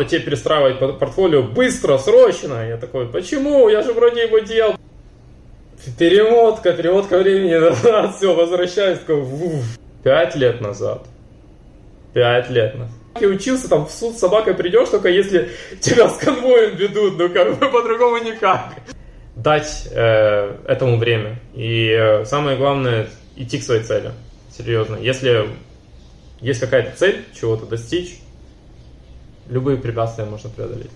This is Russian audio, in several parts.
надо тебе перестраивать портфолио быстро, срочно. Я такой, почему? Я же вроде его делал. Перемотка, перемотка времени все, возвращаюсь. Такой, Пять лет назад. Пять лет назад. И учился там в суд с собакой придешь, только если тебя с конвоем ведут, ну как бы по-другому никак. Дать э, этому время. И э, самое главное, идти к своей цели. Серьезно. Если есть какая-то цель, чего-то достичь, любые препятствия можно преодолеть.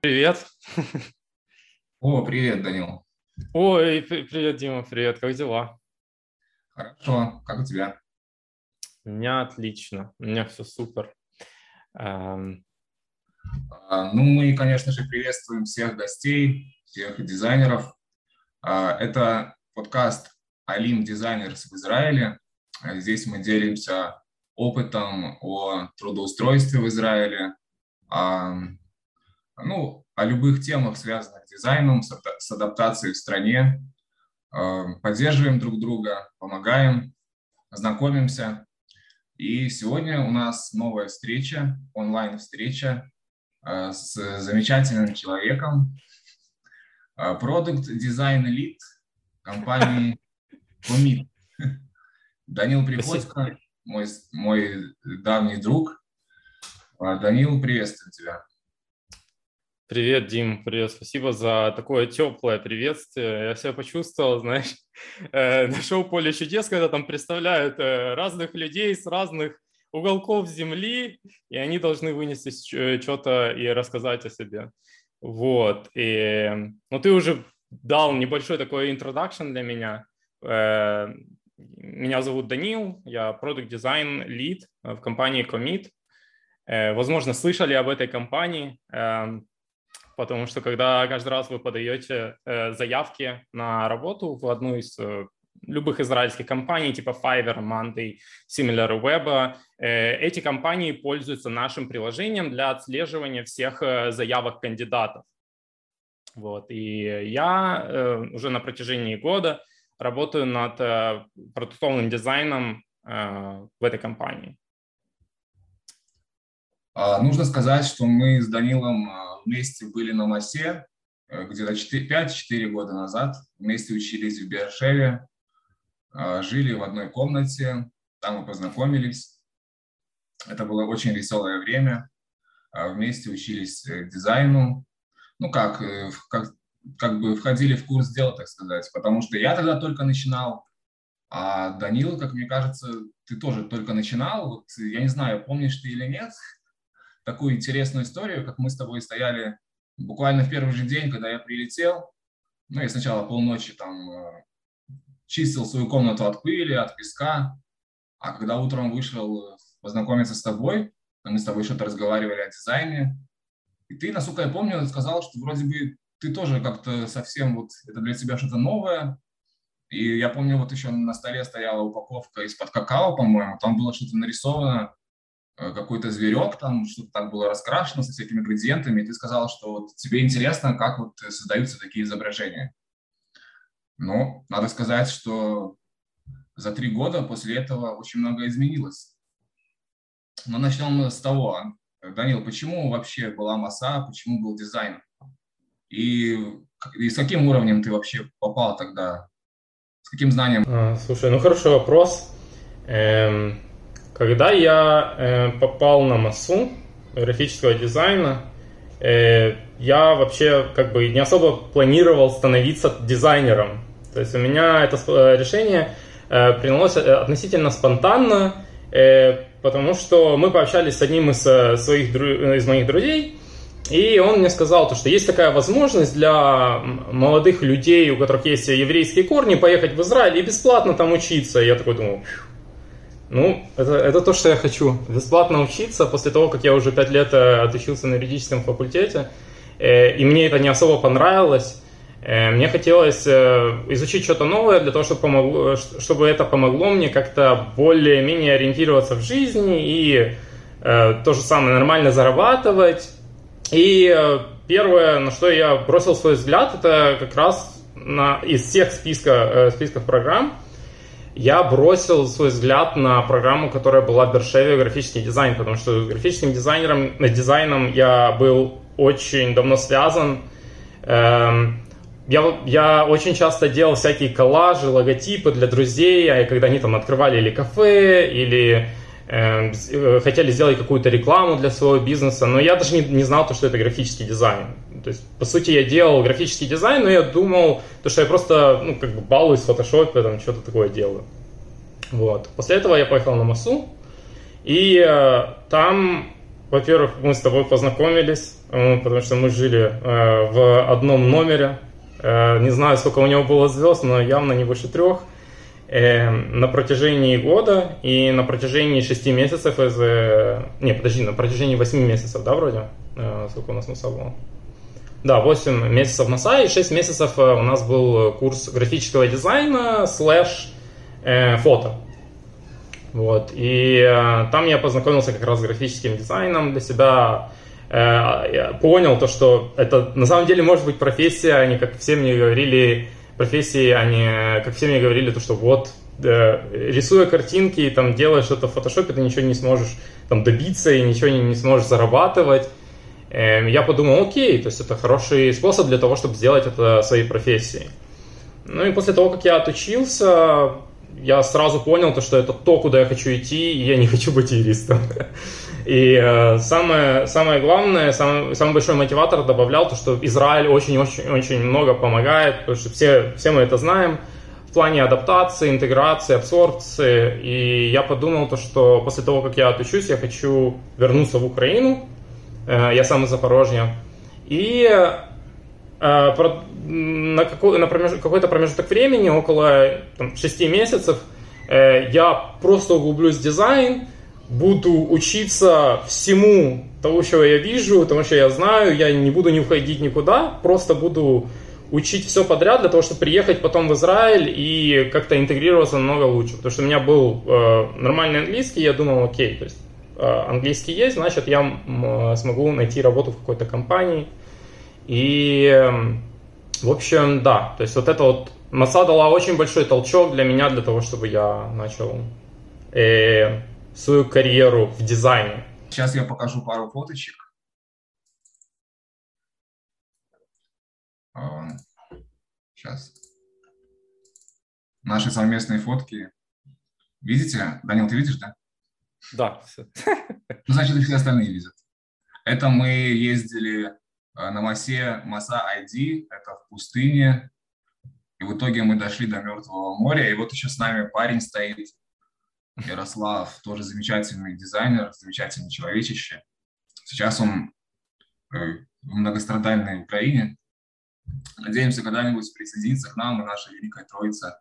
Привет. О, привет, Данил. Ой, привет, Дима, привет, как дела? Хорошо, как у тебя? У меня отлично, у меня все супер. Эм... А, ну, мы, конечно же, приветствуем всех гостей, всех дизайнеров. А, это подкаст Алим Дизайнерс в Израиле. Здесь мы делимся опытом о трудоустройстве в Израиле, а, ну, о любых темах, связанных с дизайном, с адаптацией в стране. Э, поддерживаем друг друга, помогаем, знакомимся. И сегодня у нас новая встреча, онлайн-встреча с замечательным человеком, продукт дизайн элит компании Commit. Данил Приходько, мой, мой давний друг. Э, Данил, приветствую тебя. Привет, Дим, привет. Спасибо за такое теплое приветствие. Я себя почувствовал, знаешь, э, на шоу «Поле чудес», когда там представляют э, разных людей с разных уголков земли, и они должны вынести что-то и рассказать о себе. Вот. И, ну, ты уже дал небольшой такой introduction для меня. Э, меня зовут Данил, я продукт дизайн лид в компании Commit. Возможно, слышали об этой компании. Эм, потому что когда каждый раз вы подаете э, заявки на работу в одну из э, любых израильских компаний, типа Fiverr, Monday, SimilarWeb, э, эти компании пользуются нашим приложением для отслеживания всех э, заявок кандидатов. Вот. И я э, уже на протяжении года работаю над э, продуктовым дизайном э, в этой компании. А, нужно сказать, что мы с Данилом а, вместе были на МАСе э, где-то 5-4 года назад. Вместе учились в Бершеве, а, жили в одной комнате, там мы познакомились. Это было очень веселое время. Вместе учились э, дизайну. Ну как, э, как, как бы входили в курс дела, так сказать. Потому что я тогда только начинал, а Данил, как мне кажется, ты тоже только начинал. Вот, я не знаю, помнишь ты или нет, такую интересную историю, как мы с тобой стояли буквально в первый же день, когда я прилетел. Ну, я сначала полночи там э, чистил свою комнату от пыли, от песка, а когда утром вышел познакомиться с тобой, мы с тобой что-то разговаривали о дизайне, и ты, насколько я помню, сказал, что вроде бы ты тоже как-то совсем вот, это для тебя что-то новое, и я помню, вот еще на столе стояла упаковка из-под какао, по-моему, там было что-то нарисовано, Э, какой-то зверек, там что-то так было раскрашено со всякими градиентами, и ты сказал, что вот тебе интересно, как вот создаются такие изображения. Но надо сказать, что за три года после этого очень много изменилось. Но начнем с того, Данил, почему вообще была масса, почему был дизайн? И, и с каким уровнем ты вообще попал тогда? С каким знанием? А, слушай, ну хороший вопрос. Эм, когда я э, попал на массу графического дизайна, э, я вообще как бы не особо планировал становиться дизайнером. То есть у меня это э, решение э, принялось э, относительно спонтанно, э, потому что мы пообщались с одним из, э, своих, из моих друзей, и он мне сказал, то, что есть такая возможность для молодых людей, у которых есть еврейские корни, поехать в Израиль и бесплатно там учиться. И я такой думал, ну, это, это то, что я хочу. Бесплатно учиться после того, как я уже пять лет э, отучился на юридическом факультете. Э, и мне это не особо понравилось. Э, мне хотелось изучить что-то новое для того, чтобы, помогло, чтобы это помогло мне как-то более-менее ориентироваться в жизни и то же самое нормально зарабатывать. И первое, на что я бросил свой взгляд, это как раз на, из всех списка, списков программ – я бросил свой взгляд на программу, которая была в Бершеве графический дизайн, потому что графическим дизайнером, дизайном я был очень давно связан. Эм, я, я очень часто делал всякие коллажи, логотипы для друзей, а когда они там открывали или кафе, или э, хотели сделать какую-то рекламу для своего бизнеса, но я даже не, не знал, то, что это графический дизайн. То есть, по сути, я делал графический дизайн, но я думал, то, что я просто, ну, как бы балуюсь в фотошопе, там, что-то такое делаю. Вот. После этого я поехал на МАСУ, и э, там, во-первых, мы с тобой познакомились, э, потому что мы жили э, в одном номере, Э, не знаю, сколько у него было звезд, но явно не выше трех. Э, на протяжении года и на протяжении шести месяцев из... Э, не, подожди, на протяжении восьми месяцев, да, вроде? Сколько у нас МСА было? Да, 8 месяцев МСА и 6 месяцев у нас был курс графического дизайна слэш фото. Вот. И там я познакомился как раз с графическим дизайном для себя, Э, понял то, что это на самом деле может быть профессия, они, как все мне говорили, профессии, они, как все мне говорили, то, что вот, рисуя картинки, там, делая что-то в фотошопе, ты ничего не сможешь там добиться и ничего не, не сможешь зарабатывать. Эм, я подумал, окей, то есть это хороший способ для того, чтобы сделать это своей профессией. Ну и после того, как я отучился, я сразу понял, то, что это то, куда я хочу идти, и я не хочу быть юристом. И э, самое, самое главное, самый, самый большой мотиватор добавлял то, что Израиль очень-очень-очень много помогает, потому что все, все мы это знаем в плане адаптации, интеграции, абсорбции. И я подумал то, что после того, как я отучусь, я хочу вернуться в Украину. Э, я сам из Запорожья. И э, на, какой, на промеж, какой-то промежуток времени, около там, 6 месяцев, э, я просто углублюсь в дизайн, буду учиться всему того, чего я вижу, того, что я знаю, я не буду не уходить никуда, просто буду учить все подряд для того, чтобы приехать потом в Израиль и как-то интегрироваться намного лучше. Потому что у меня был э, нормальный английский, я думал, окей, то есть э, английский есть, значит, я э, смогу найти работу в какой-то компании. И, э, в общем, да, то есть вот это вот МАСА дала очень большой толчок для меня, для того, чтобы я начал э, свою карьеру в дизайне? Сейчас я покажу пару фоточек. Сейчас. Наши совместные фотки. Видите? Данил, ты видишь, да? Да. Ну, значит, и все остальные видят. Это мы ездили э, на массе Маса ID, это в пустыне. И в итоге мы дошли до Мертвого моря. И вот еще с нами парень стоит, Ярослав тоже замечательный дизайнер, замечательный человечище. Сейчас он э, в многострадальной Украине. Надеемся когда-нибудь присоединиться к нам и наша Великая Троица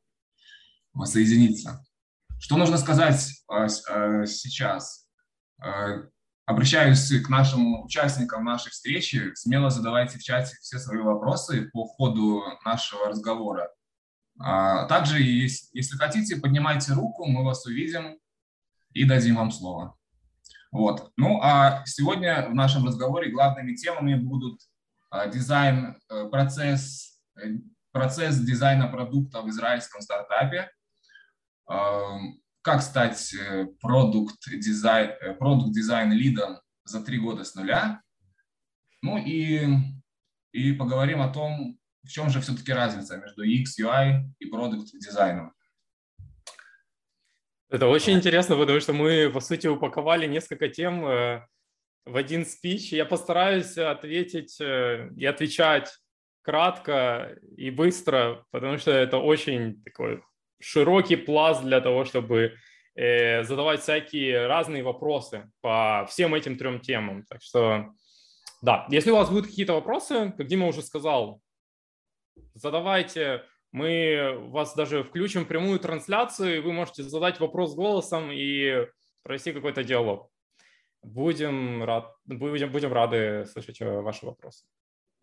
воссоединиться. Что нужно сказать э, э, сейчас? Обращаюсь к нашим участникам нашей встречи. Смело задавайте в чате все свои вопросы по ходу нашего разговора. А также, если хотите, поднимайте руку, мы вас увидим и дадим вам слово. Вот. Ну, а сегодня в нашем разговоре главными темами будут а, дизайн, э, процесс, э, процесс дизайна продукта в израильском стартапе, а, как стать э, продукт дизайн, продукт дизайн лидом за три года с нуля, ну и, и поговорим о том, в чем же все-таки разница между UX, UI и продукт дизайном. Это очень интересно, потому что мы, по сути, упаковали несколько тем э, в один спич. Я постараюсь ответить э, и отвечать кратко и быстро, потому что это очень такой широкий пласт для того, чтобы э, задавать всякие разные вопросы по всем этим трем темам. Так что, да, если у вас будут какие-то вопросы, как Дима уже сказал, задавайте. Мы вас даже включим в прямую трансляцию, и вы можете задать вопрос голосом и провести какой-то диалог. Будем, рад, будем, будем рады слышать э, ваши вопросы.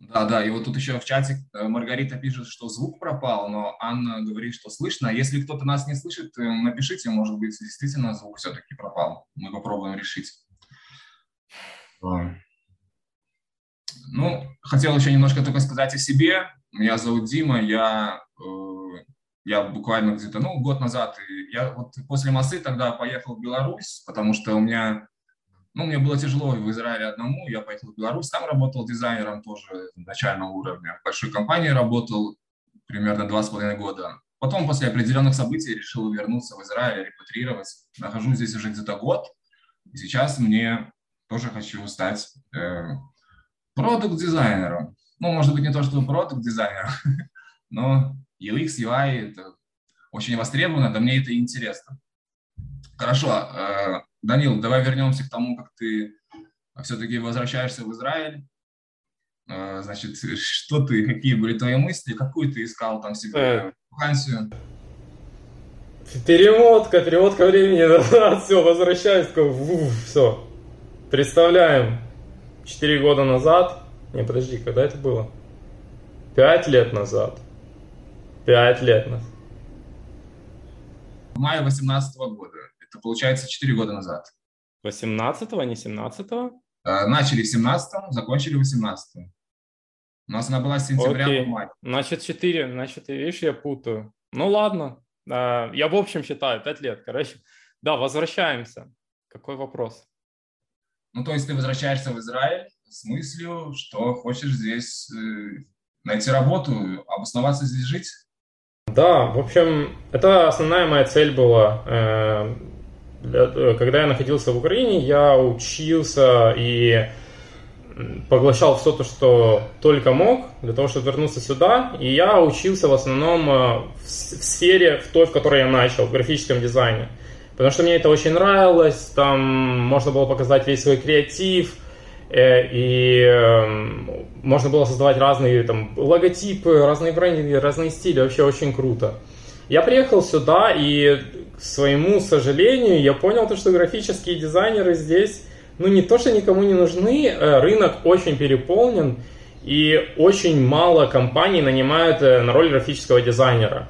Да, да, и вот тут еще в чате э, Маргарита пишет, что звук пропал, но Анна говорит, что слышно. Если кто-то нас не слышит, э, напишите, может быть, действительно звук все-таки пропал. Мы попробуем решить. Ну, хотел еще немножко только сказать о себе. Меня зовут Дима, я э, я буквально где-то, ну, год назад, я вот после Мосы тогда поехал в Беларусь, потому что у меня, ну, мне было тяжело в Израиле одному, я поехал в Беларусь, там работал дизайнером тоже начального уровня, в большой компании работал примерно два с половиной года. Потом после определенных событий решил вернуться в Израиль, репатрировать. Нахожусь здесь уже где-то год, и сейчас мне тоже хочу стать э, продукт-дизайнером. Ну, может быть, не то, что продукт-дизайнером, но UX, UI – это очень востребовано, да мне это интересно. Хорошо, э, Данил, давай вернемся к тому, как ты все-таки возвращаешься в Израиль. Э, значит, что ты, какие были твои мысли, какую ты искал там себе э. вакансию? Перемотка, перемотка времени назад, все, возвращаюсь, все. Представляем, 4 года назад, не, подожди, когда это было? 5 лет назад. Пять лет назад. В мае 18 года. Это получается 4 года назад. 18-го, не 17-го? Э, начали в 17-м, закончили в 18-м. У нас она была с сентября Окей. по май. Значит, 4. Значит, видишь, я путаю. Ну ладно. Э, я в общем считаю 5 лет. Короче, да, возвращаемся. Какой вопрос? Ну, то есть ты возвращаешься в Израиль с мыслью, что хочешь здесь э, найти работу, обосноваться здесь жить? Да, в общем, это основная моя цель была. Э, э, когда я находился в Украине, я учился и поглощал все то, что только мог, для того, чтобы вернуться сюда. И я учился в основном в сфере, в той, в которой я начал, в графическом дизайне. Потому что мне это очень нравилось, там можно было показать весь свой креатив – и эм, можно было создавать разные там логотипы, разные брендинги, разные стили, вообще очень круто. Я приехал сюда и, к своему сожалению, я понял то, что графические дизайнеры здесь, ну не то, что никому не нужны, э, рынок очень переполнен, и очень мало компаний нанимают э, на роль графического дизайнера.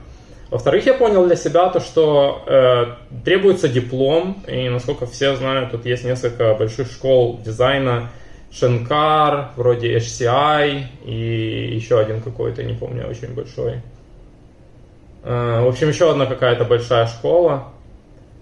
Во-вторых, я понял для себя то, что э, требуется диплом, и насколько все знают, тут есть несколько больших школ дизайна, Шенкар, вроде HCI и еще один какой-то, не помню, очень большой. Э, в общем, еще одна какая-то большая школа,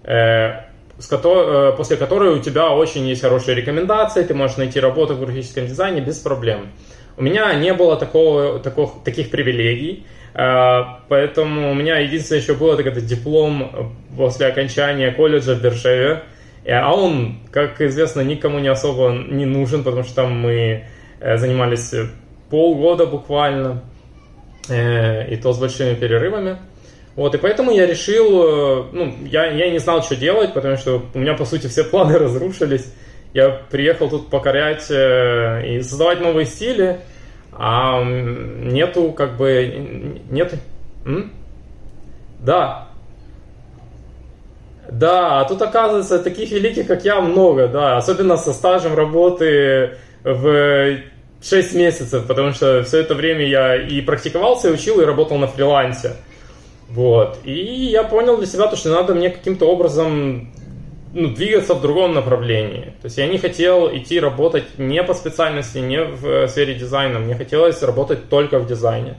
э, э, после которой у тебя очень есть хорошие рекомендации, ты можешь найти работу в графическом дизайне без проблем. У меня не было такого, такого, таких привилегий, поэтому у меня единственное еще было так это диплом после окончания колледжа в Бершеве, а он, как известно, никому не особо не нужен, потому что там мы э, занимались полгода буквально, э, и то с большими перерывами. Вот, и поэтому я решил, ну, я, я не знал, что делать, потому что у меня, по сути, все планы разрушились. Я приехал тут покорять и создавать новые стили, а нету, как бы, нет... М? Да, да, а тут оказывается таких великих, как я, много, да, особенно со стажем работы в 6 месяцев, потому что все это время я и практиковался, и учил, и работал на фрилансе. Вот. И я понял для себя то, что надо мне каким-то образом ну, двигаться в другом направлении. То есть я не хотел идти работать не по специальности, не в сфере дизайна, мне хотелось работать только в дизайне.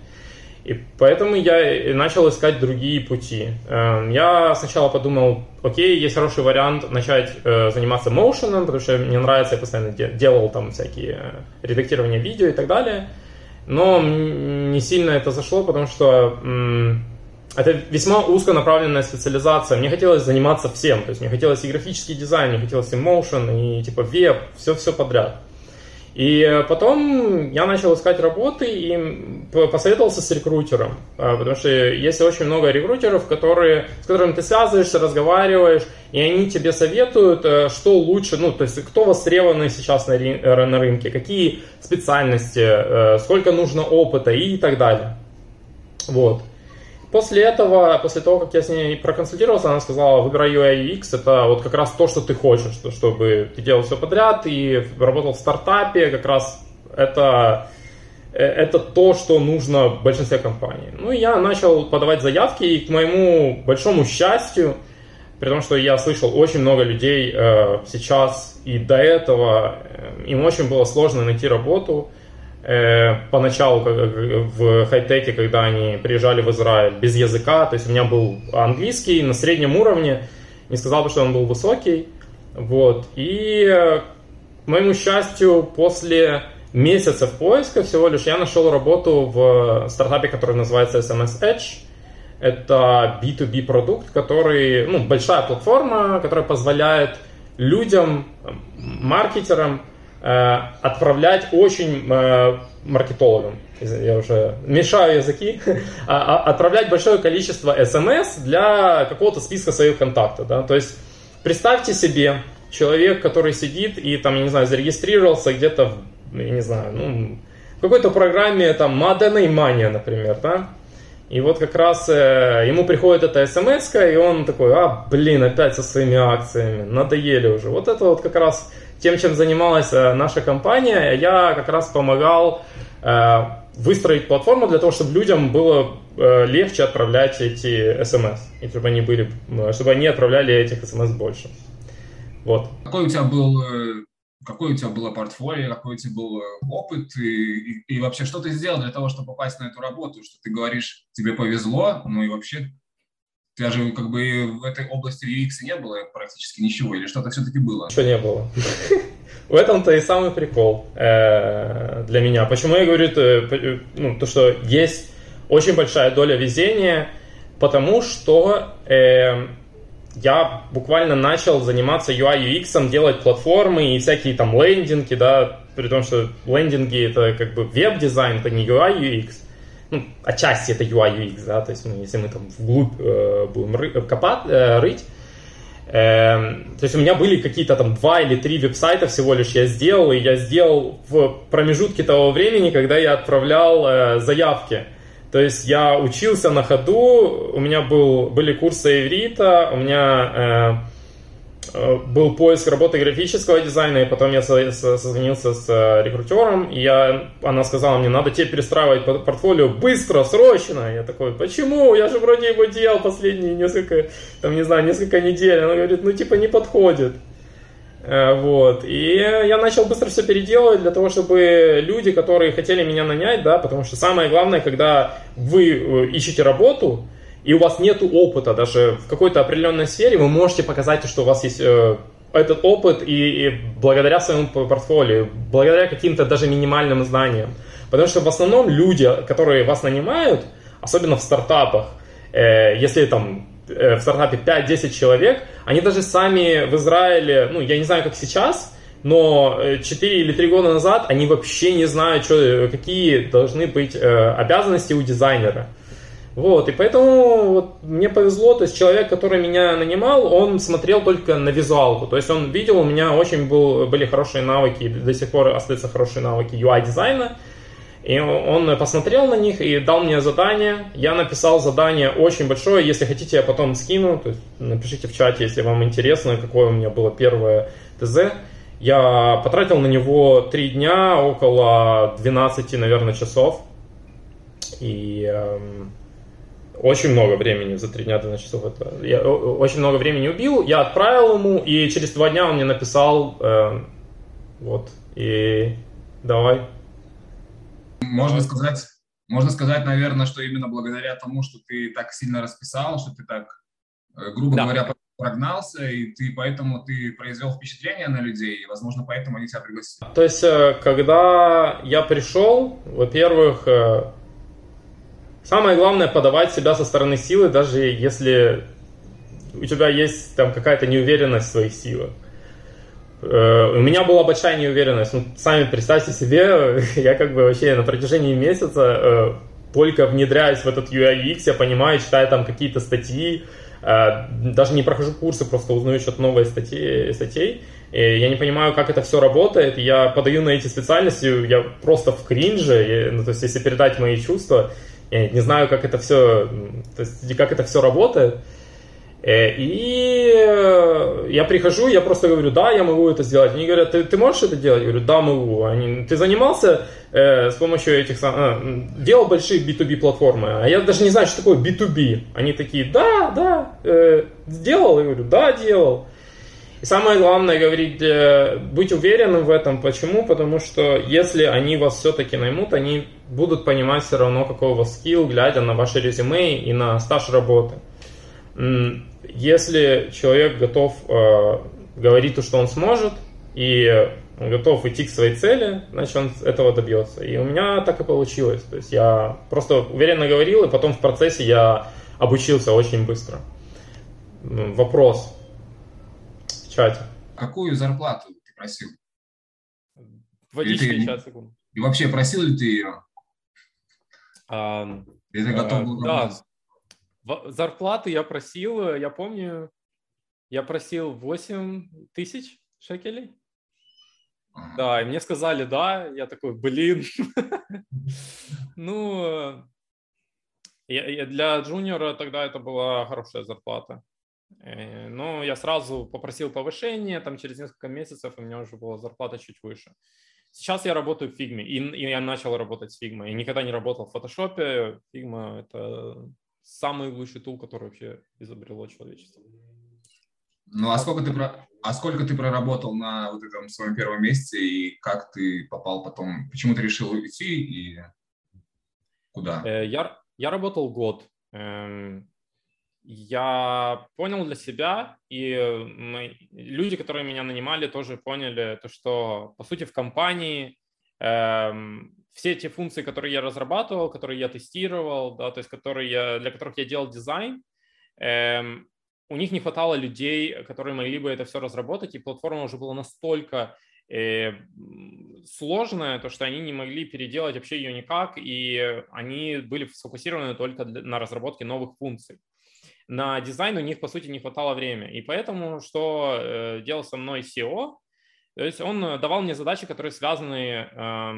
И поэтому я начал искать другие пути. Эм, я сначала подумал, окей, есть хороший вариант начать э, заниматься моушеном, потому что мне нравится, я постоянно делал там всякие э, редактирования видео и так далее. Но не сильно это зашло, потому что это весьма узконаправленная специализация. Мне хотелось заниматься всем. То есть мне хотелось и графический дизайн, мне хотелось и motion, и типа веб, все-все подряд. И потом я начал искать работы и посоветовался с рекрутером, а, потому что есть очень много рекрутеров, которые, с которыми ты связываешься, разговариваешь, и они тебе советуют, э, что лучше, ну, то есть кто востребованы сейчас на, э, на рынке, какие специальности, э, сколько нужно опыта и так далее. Вот. После этого, после того, как я с ней проконсультировался, она сказала, выбирай UI UX, это вот как раз то, что ты хочешь, чтобы ты делал все подряд и работал в стартапе, как раз это, э, это то, что нужно большинстве компаний. Ну и я начал подавать заявки, и к моему большому счастью, при том, что я слышал очень много людей э, сейчас и до этого, э, им очень было сложно найти работу, поначалу в хай-теке, когда они приезжали в Израиль без языка, то есть у меня был английский на среднем уровне, не сказал бы, что он был высокий, вот, и э, к моему счастью, после месяцев поиска всего лишь я нашел работу в стартапе, который называется SMS Edge, это B2B продукт, который, ну, большая платформа, которая позволяет людям, маркетерам э, отправлять очень э, маркетологам, я уже мешаю языки, а, а, отправлять большое количество смс для какого-то списка своих контактов. Да? То есть представьте себе человек, который сидит и там, я не знаю, зарегистрировался где-то, я не знаю, ну, в какой-то программе там Modern Mania, например, да, и вот как раз э, ему приходит эта смс и он такой, а, блин, опять со своими акциями, надоели уже. Вот это вот как раз тем, чем занималась э, наша компания, я как раз помогал э, выстроить платформу для того, чтобы людям было э, легче отправлять эти смс, и чтобы они, были, чтобы они отправляли этих смс больше. Вот. Какой у тебя был какое у тебя было портфолио, какой у тебя был опыт, и, и, и вообще, что ты сделал для того, чтобы попасть на эту работу, что ты говоришь, тебе повезло, ну и вообще, у тебя же как бы в этой области UX не было практически ничего, или что-то все-таки было? Что не было. В этом-то и самый прикол э, для меня. Почему я говорю, э, ну, то, что есть очень большая доля везения, потому что я буквально начал заниматься UI UX, делать платформы и всякие там лендинги, да, при том, что лендинги это как бы веб-дизайн, это не UI UX. Ну, отчасти это UI UX, да, то есть ну, если мы там вглубь э, будем ры, копать, э, рыть, э, то есть у меня были какие-то там два или три веб-сайта всего лишь я сделал, и я сделал в промежутке того времени, когда я отправлял э, заявки. То есть я учился на ходу, у меня был, были курсы иврита, у меня э, э, был поиск работы графического дизайна, и потом я созвонился с э, рекрутером, и я, она сказала мне, надо тебе перестраивать портфолио быстро, срочно. Я такой, почему? Я же вроде его делал последние несколько, там, не знаю, несколько недель. Она говорит, ну, типа, не подходит. Э, вот. И я начал быстро все переделывать для того, чтобы люди, которые хотели меня нанять, да, потому что самое главное, когда вы э, ищете работу, и у вас нет опыта даже в какой-то определенной сфере, вы можете показать, что у вас есть э, этот опыт и, и благодаря своему портфолио, благодаря каким-то даже минимальным знаниям. Потому что в основном люди, которые вас нанимают, особенно в стартапах, э, если там Э, в стартапе 5-10 человек, они даже сами в Израиле, ну, я не знаю, как сейчас, но 4 э, или 3 года назад они вообще не знают, что, какие должны быть э, обязанности у дизайнера. Вот, и поэтому вот, мне повезло, то есть человек, который меня нанимал, он смотрел только на визуалку, то есть он видел, у меня очень был, были хорошие навыки, до сих пор остаются хорошие навыки UI-дизайна, и он посмотрел на них и дал мне задание. Я написал задание очень большое. Если хотите, я потом скину. То есть напишите в чате, если вам интересно, какое у меня было первое ТЗ. Я потратил на него три дня, около 12, наверное, часов. И эм, очень много времени за три дня 12 часов. Это, я очень много времени убил. Я отправил ему, и через два дня он мне написал, э, вот, и давай, можно сказать, можно сказать, наверное, что именно благодаря тому, что ты так сильно расписал, что ты так, э, грубо да. говоря, прогнался, и ты поэтому ты произвел впечатление на людей, и, возможно, поэтому они тебя пригласили. То есть, э, когда я пришел, во-первых, э, самое главное подавать себя со стороны силы, даже если у тебя есть там какая-то неуверенность в своих силах. Э, у меня была большая неуверенность. Ну, сами представьте себе, я как бы вообще на протяжении месяца э, только внедряюсь в этот UI я понимаю, читаю там какие-то статьи, э, даже не прохожу курсы, просто узнаю что-то новое статьи, статей. И я не понимаю, как это все работает. Я подаю на эти специальности, я просто в кринже. ну, то есть, если передать мои чувства, я не знаю, как это все, то есть, как это все работает. Э, и э, я прихожу, я просто говорю, да, я могу это сделать. Они говорят, ты, ты можешь это делать? Я говорю, да, могу. Они, ты занимался э, с помощью этих, э, делал большие B2B платформы, а я даже не знаю, что такое B2B. Они такие, да, да, э, сделал? Я говорю, да, делал. И самое главное говорить, э, быть уверенным в этом. Почему? Потому что если они вас все-таки наймут, они будут понимать все равно, какой у вас скилл, глядя на ваше резюме и на стаж работы. Если человек готов э, говорить то, что он сможет, и готов идти к своей цели, значит, он этого добьется. И у меня так и получилось. То есть я просто уверенно говорил, и потом в процессе я обучился очень быстро. Вопрос чате. Какую зарплату ты просил? Водичка, ты... сейчас, секунду. И вообще просил ли ты ее? А, Или ты готов был Да, зарплаты я просил, я помню, я просил 8 тысяч шекелей. Да, и мне сказали да, я такой, блин. Ну, для джуниора тогда это была хорошая зарплата. Э, но я сразу попросил повышения, там через несколько месяцев у меня уже была зарплата чуть выше. Сейчас я работаю в Figma, и, и я начал работать с Figma. Я никогда не работал в Photoshop. Фигма — это самый лучший tool, который вообще изобрело человечество. Ну, а сколько ты, про... а сколько ты проработал на вот этом своем первом месте, и как ты попал потом, почему ты решил уйти и куда? Э, я, я работал год. Я понял для себя, и мы, люди, которые меня нанимали, тоже поняли, то, что, по сути, в компании эм, все эти функции, которые я разрабатывал, которые я тестировал, да, то есть которые я, для которых я делал дизайн, эм, у них не хватало людей, которые могли бы это все разработать, и платформа уже была настолько э, сложная, то что они не могли переделать вообще ее никак, и они были сфокусированы только на разработке новых функций. На дизайн у них, по сути, не хватало времени. И поэтому, что э, делал со мной SEO, то есть он давал мне задачи, которые связаны, э,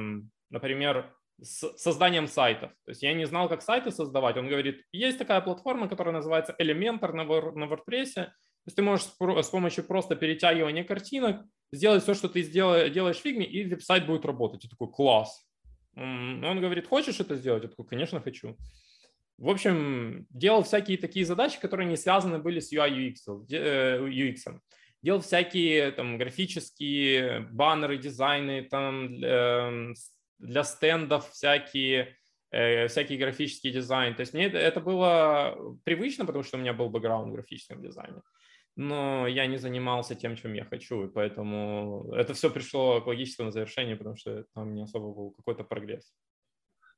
например, с созданием сайтов. То есть я не знал, как сайты создавать. Он говорит, есть такая платформа, которая называется Elementor на WordPress. То есть ты можешь с помощью просто перетягивания картинок сделать все, что ты делаешь в Figma, и веб-сайт будет работать. Я такой, класс. Он говорит, хочешь это сделать? Я такой, конечно, хочу. В общем, делал всякие такие задачи, которые не связаны были с UI UX. Э, делал всякие там графические баннеры, дизайны, там эм, для стендов всякие, э, всякий графический дизайн. То есть мне это было привычно, потому что у меня был бэкграунд в графическом дизайне. Но я не занимался тем, чем я хочу, и поэтому это все пришло к логическому завершению, потому что там не особо был какой-то прогресс.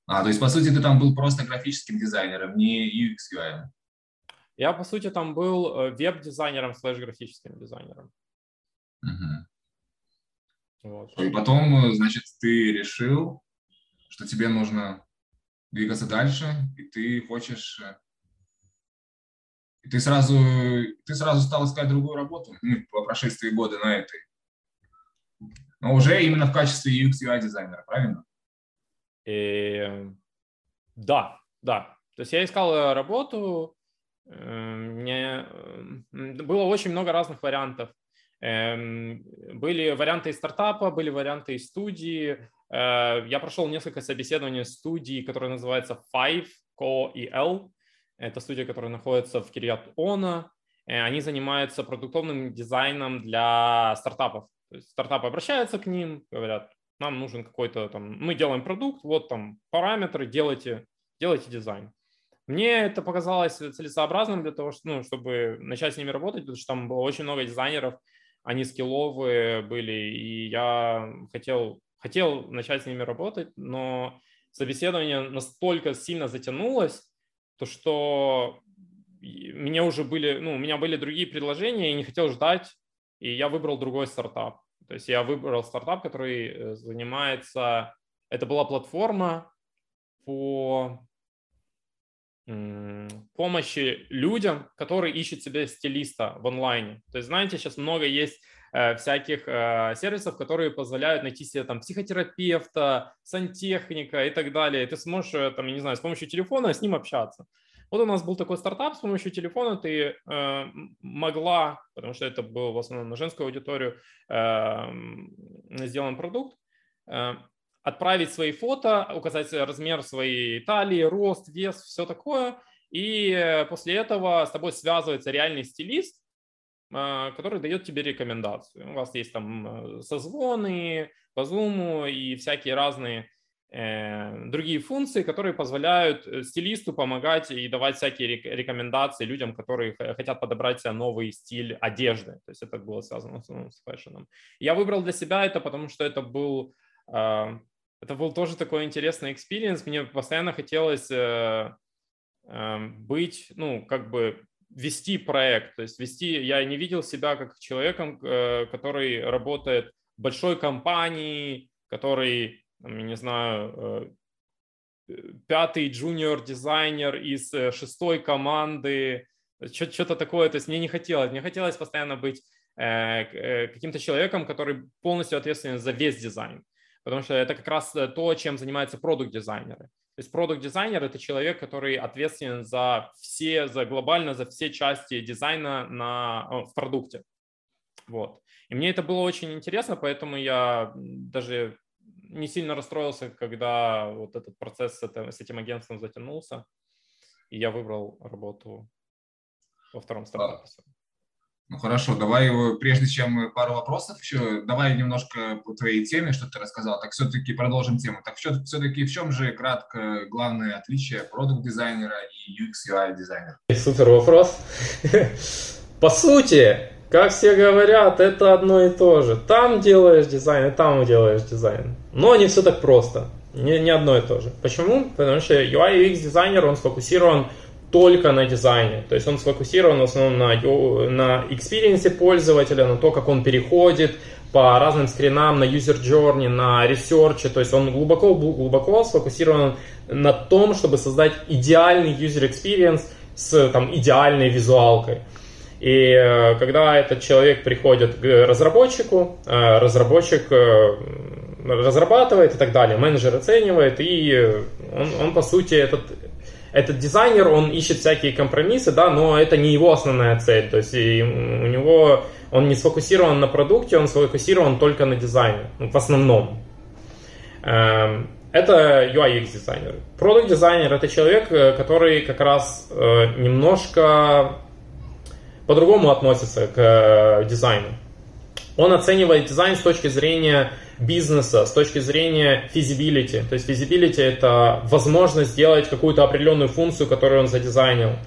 А, то есть, по сути, ты там был просто графическим дизайнером, не UX UI? Я, по сути, там был э, веб-дизайнером слэш-графическим дизайнером. Угу. Вот. И потом, значит, ты решил, что тебе нужно двигаться дальше, и ты хочешь... Э, и ты сразу, ты сразу стал искать другую работу ну, по прошествии года на этой. Но уже именно в качестве UX UI дизайнера, правильно? И, да, да. То есть я искал э, работу, э, мне было очень много разных вариантов. Эм, были варианты из стартапа, были варианты из студии. Э, я прошел несколько собеседований студии, которая называется Five, Co и L. Это студия, которая находится в Кирьят-Она. Э, они занимаются продуктовным дизайном для стартапов. То есть стартапы обращаются к ним, говорят, нам нужен какой-то там, мы делаем продукт, вот там параметры, делайте, делайте дизайн. Мне это показалось целесообразным для того, ну, чтобы начать с ними работать, потому что там было очень много дизайнеров, они скилловые были, и я хотел, хотел начать с ними работать, но собеседование настолько сильно затянулось, то что мне уже были, ну, у меня были другие предложения, я не хотел ждать, и я выбрал другой стартап. То есть я выбрал стартап, который э, занимается, это была платформа по помощи людям, которые ищут себе стилиста в онлайне. То есть, знаете, сейчас много есть э, всяких э, сервисов, которые позволяют найти себе там психотерапевта, сантехника и так далее. ты сможешь, там, я не знаю, с помощью телефона с ним общаться. Вот у нас был такой стартап, с помощью телефона ты э, могла, потому что это был в основном на женскую аудиторию, э, сделан продукт, э, отправить свои фото, указать размер своей талии, рост, вес, все такое. И после этого с тобой связывается реальный стилист, который дает тебе рекомендацию. У вас есть там созвоны по Zoom и всякие разные другие функции, которые позволяют стилисту помогать и давать всякие рекомендации людям, которые хотят подобрать себе новый стиль одежды. То есть это было связано с fashion ом. Я выбрал для себя это, потому что это был это был тоже такой интересный experience. Мне постоянно хотелось э, э, быть, ну, как бы вести проект. То есть вести, я не видел себя как человеком, э, который работает в большой компании, который, не знаю, пятый джуниор дизайнер из шестой команды, что-то такое. То есть мне не хотелось, мне хотелось постоянно быть каким-то человеком, который полностью ответственен за весь дизайн потому что это как раз э, то, чем занимаются продукт-дизайнеры. То есть продукт-дизайнер – это человек, который ответственен за все, за глобально за все части дизайна на, в продукте. Вот. И мне это было очень интересно, поэтому я даже не сильно расстроился, когда вот этот процесс с этим, с этим агентством затянулся, и я выбрал работу во втором стартапе. Ну хорошо, давай, прежде чем пару вопросов еще, давай немножко по твоей теме, что ты рассказал, так все-таки продолжим тему. Так все-таки в чем же кратко главное отличие продукт-дизайнера и UX-UI дизайнера? Супер вопрос. По сути, как все говорят, это одно и то же. Там делаешь дизайн, и там делаешь дизайн. Но не все так просто. Не, не одно и то же. Почему? Потому что UI UX дизайнер, он сфокусирован только на дизайне. То есть он сфокусирован в основном на, на experience пользователя, на то, как он переходит по разным скринам, на user journey, на research. То есть он глубоко, глубоко сфокусирован на том, чтобы создать идеальный user experience с там, идеальной визуалкой. И э, когда этот человек приходит к разработчику, э, разработчик э, разрабатывает и так далее, менеджер оценивает, и он, он по сути этот этот дизайнер, он ищет всякие компромиссы, да, но это не его основная цель. То есть и у него он не сфокусирован на продукте, он сфокусирован только на дизайне, ну, в основном. Эм, это UI UX дизайнер. Продукт дизайнер это человек, который как раз немножко по-другому относится к э, дизайну. Он оценивает дизайн с точки зрения бизнеса, с точки зрения feasibility. То есть feasibility – это возможность сделать какую-то определенную функцию, которую он задизайнил.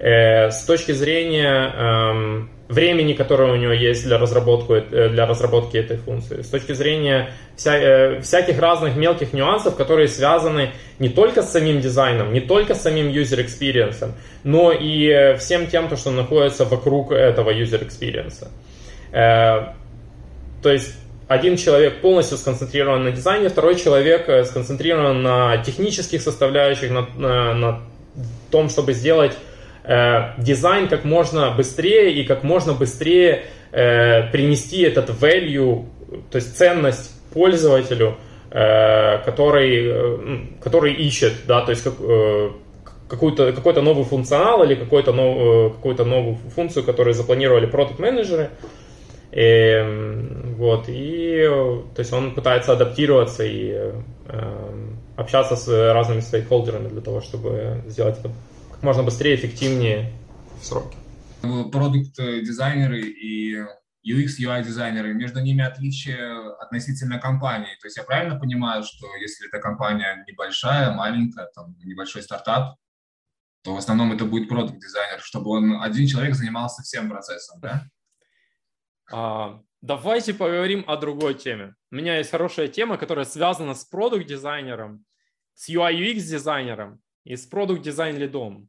Э, с точки зрения эм, времени, которое у него есть для, разработки, э, для разработки этой функции, с точки зрения вся, э, всяких разных мелких нюансов, которые связаны не только с самим дизайном, не только с самим user experience, но и всем тем, то, что находится вокруг этого user experience. То есть один человек полностью сконцентрирован на дизайне, второй человек э, сконцентрирован на технических составляющих, на, на, на том, чтобы сделать э, дизайн как можно быстрее и как можно быстрее э, принести этот value, то есть ценность пользователю, э, который, э, который ищет, да, то есть как, э, какой-то новый функционал или какой-то нов, какую-то новую функцию, которую запланировали продукт-менеджеры. И, эм, вот, и то есть он пытается адаптироваться и общаться с разными стейкхолдерами для того, чтобы сделать это как можно быстрее, эффективнее в сроки. Продукт-дизайнеры и UX, UI-дизайнеры, между ними отличие относительно компании. То есть я правильно понимаю, что если эта компания небольшая, маленькая, там, небольшой стартап, то в основном это будет продукт-дизайнер, чтобы он один человек занимался всем процессом, да? А, давайте поговорим о другой теме. У меня есть хорошая тема, которая связана с продукт-дизайнером, с UI-UX-дизайнером и с продукт-дизайн-лидом,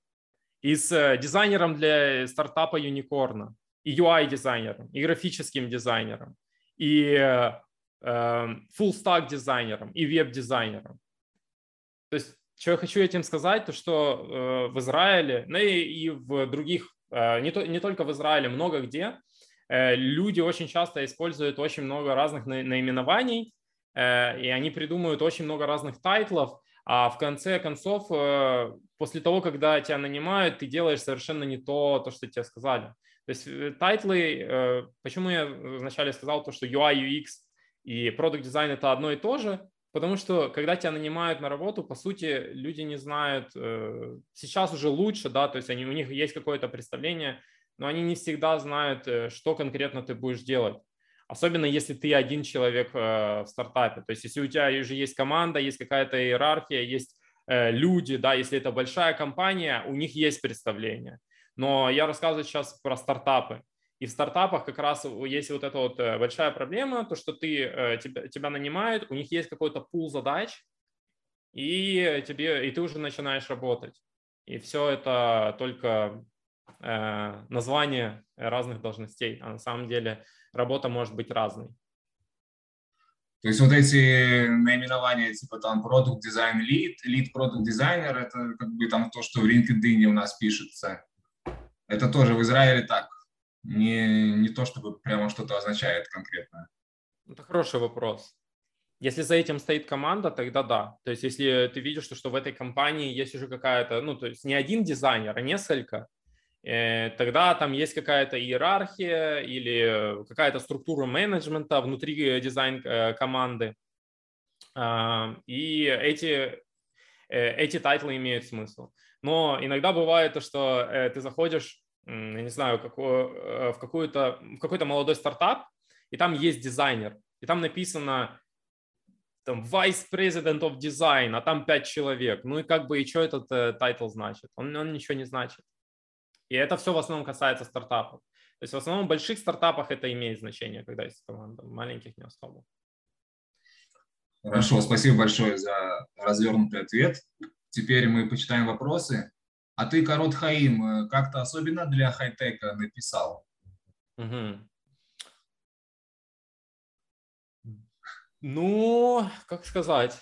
и с дизайнером для стартапа Юникорна, и UI-дизайнером, и графическим дизайнером, и э, full-stack дизайнером, и веб-дизайнером. То есть, что я хочу этим сказать, то что э, в Израиле, ну и, и в других, э, не, то, не только в Израиле, много где, люди очень часто используют очень много разных наименований, и они придумывают очень много разных title ов, а в конце концов, э, после того, когда тебя нанимают, ты делаешь совершенно не то, то, что тебе сказали. То есть title ы, почему я вначале сказал то, что UI, UX и product design это одно и то же, потому что когда тебя нанимают на работу, по сути, люди не знают, сейчас уже лучше, да, то есть они, у них есть какое-то представление, но они не всегда знают, э, что конкретно ты будешь делать. Особенно если ты один человек э, в стартапе. То есть если у тебя уже есть команда, есть какая-то иерархия, есть э, люди, да, если это большая компания, у них есть представление. Но я рассказываю сейчас про стартапы. И в стартапах как раз есть вот эта вот большая проблема, то, что ты, тебя, тебя нанимают, у них есть какой-то пул задач, и, тебе, и ты уже начинаешь работать. И все это только э, название разных должностей, а на самом деле работа может быть разной. То есть вот эти наименования, типа там Product Design Lead, Lead Product Designer, это как бы там то, что в LinkedIn у нас пишется. Это тоже в Израиле так. Не, не то, чтобы прямо что-то означает конкретно. Это хороший вопрос. Если за этим стоит команда, тогда да. То есть если ты видишь, что, что в этой компании есть уже какая-то, ну, то есть не один дизайнер, а несколько, тогда там есть какая-то иерархия или какая-то структура менеджмента внутри дизайн-команды. Э, а, и эти, э, эти title ы имеют смысл. Но иногда бывает то, что ты заходишь, я не знаю, в, какую-то, в какой-то молодой стартап, и там есть дизайнер, и там написано там Vice President of Design, а там пять человек. Ну и как бы и что этот э, title значит? Он, он ничего не значит. И это все в основном касается стартапов. То есть в основном в больших стартапах это имеет значение, когда есть команда, в маленьких не особо. Хорошо, спасибо большое за развернутый ответ. Теперь мы почитаем вопросы. А ты, Корот Хаим, э, как-то особенно для хай-тека написал? Угу. Ну, как сказать.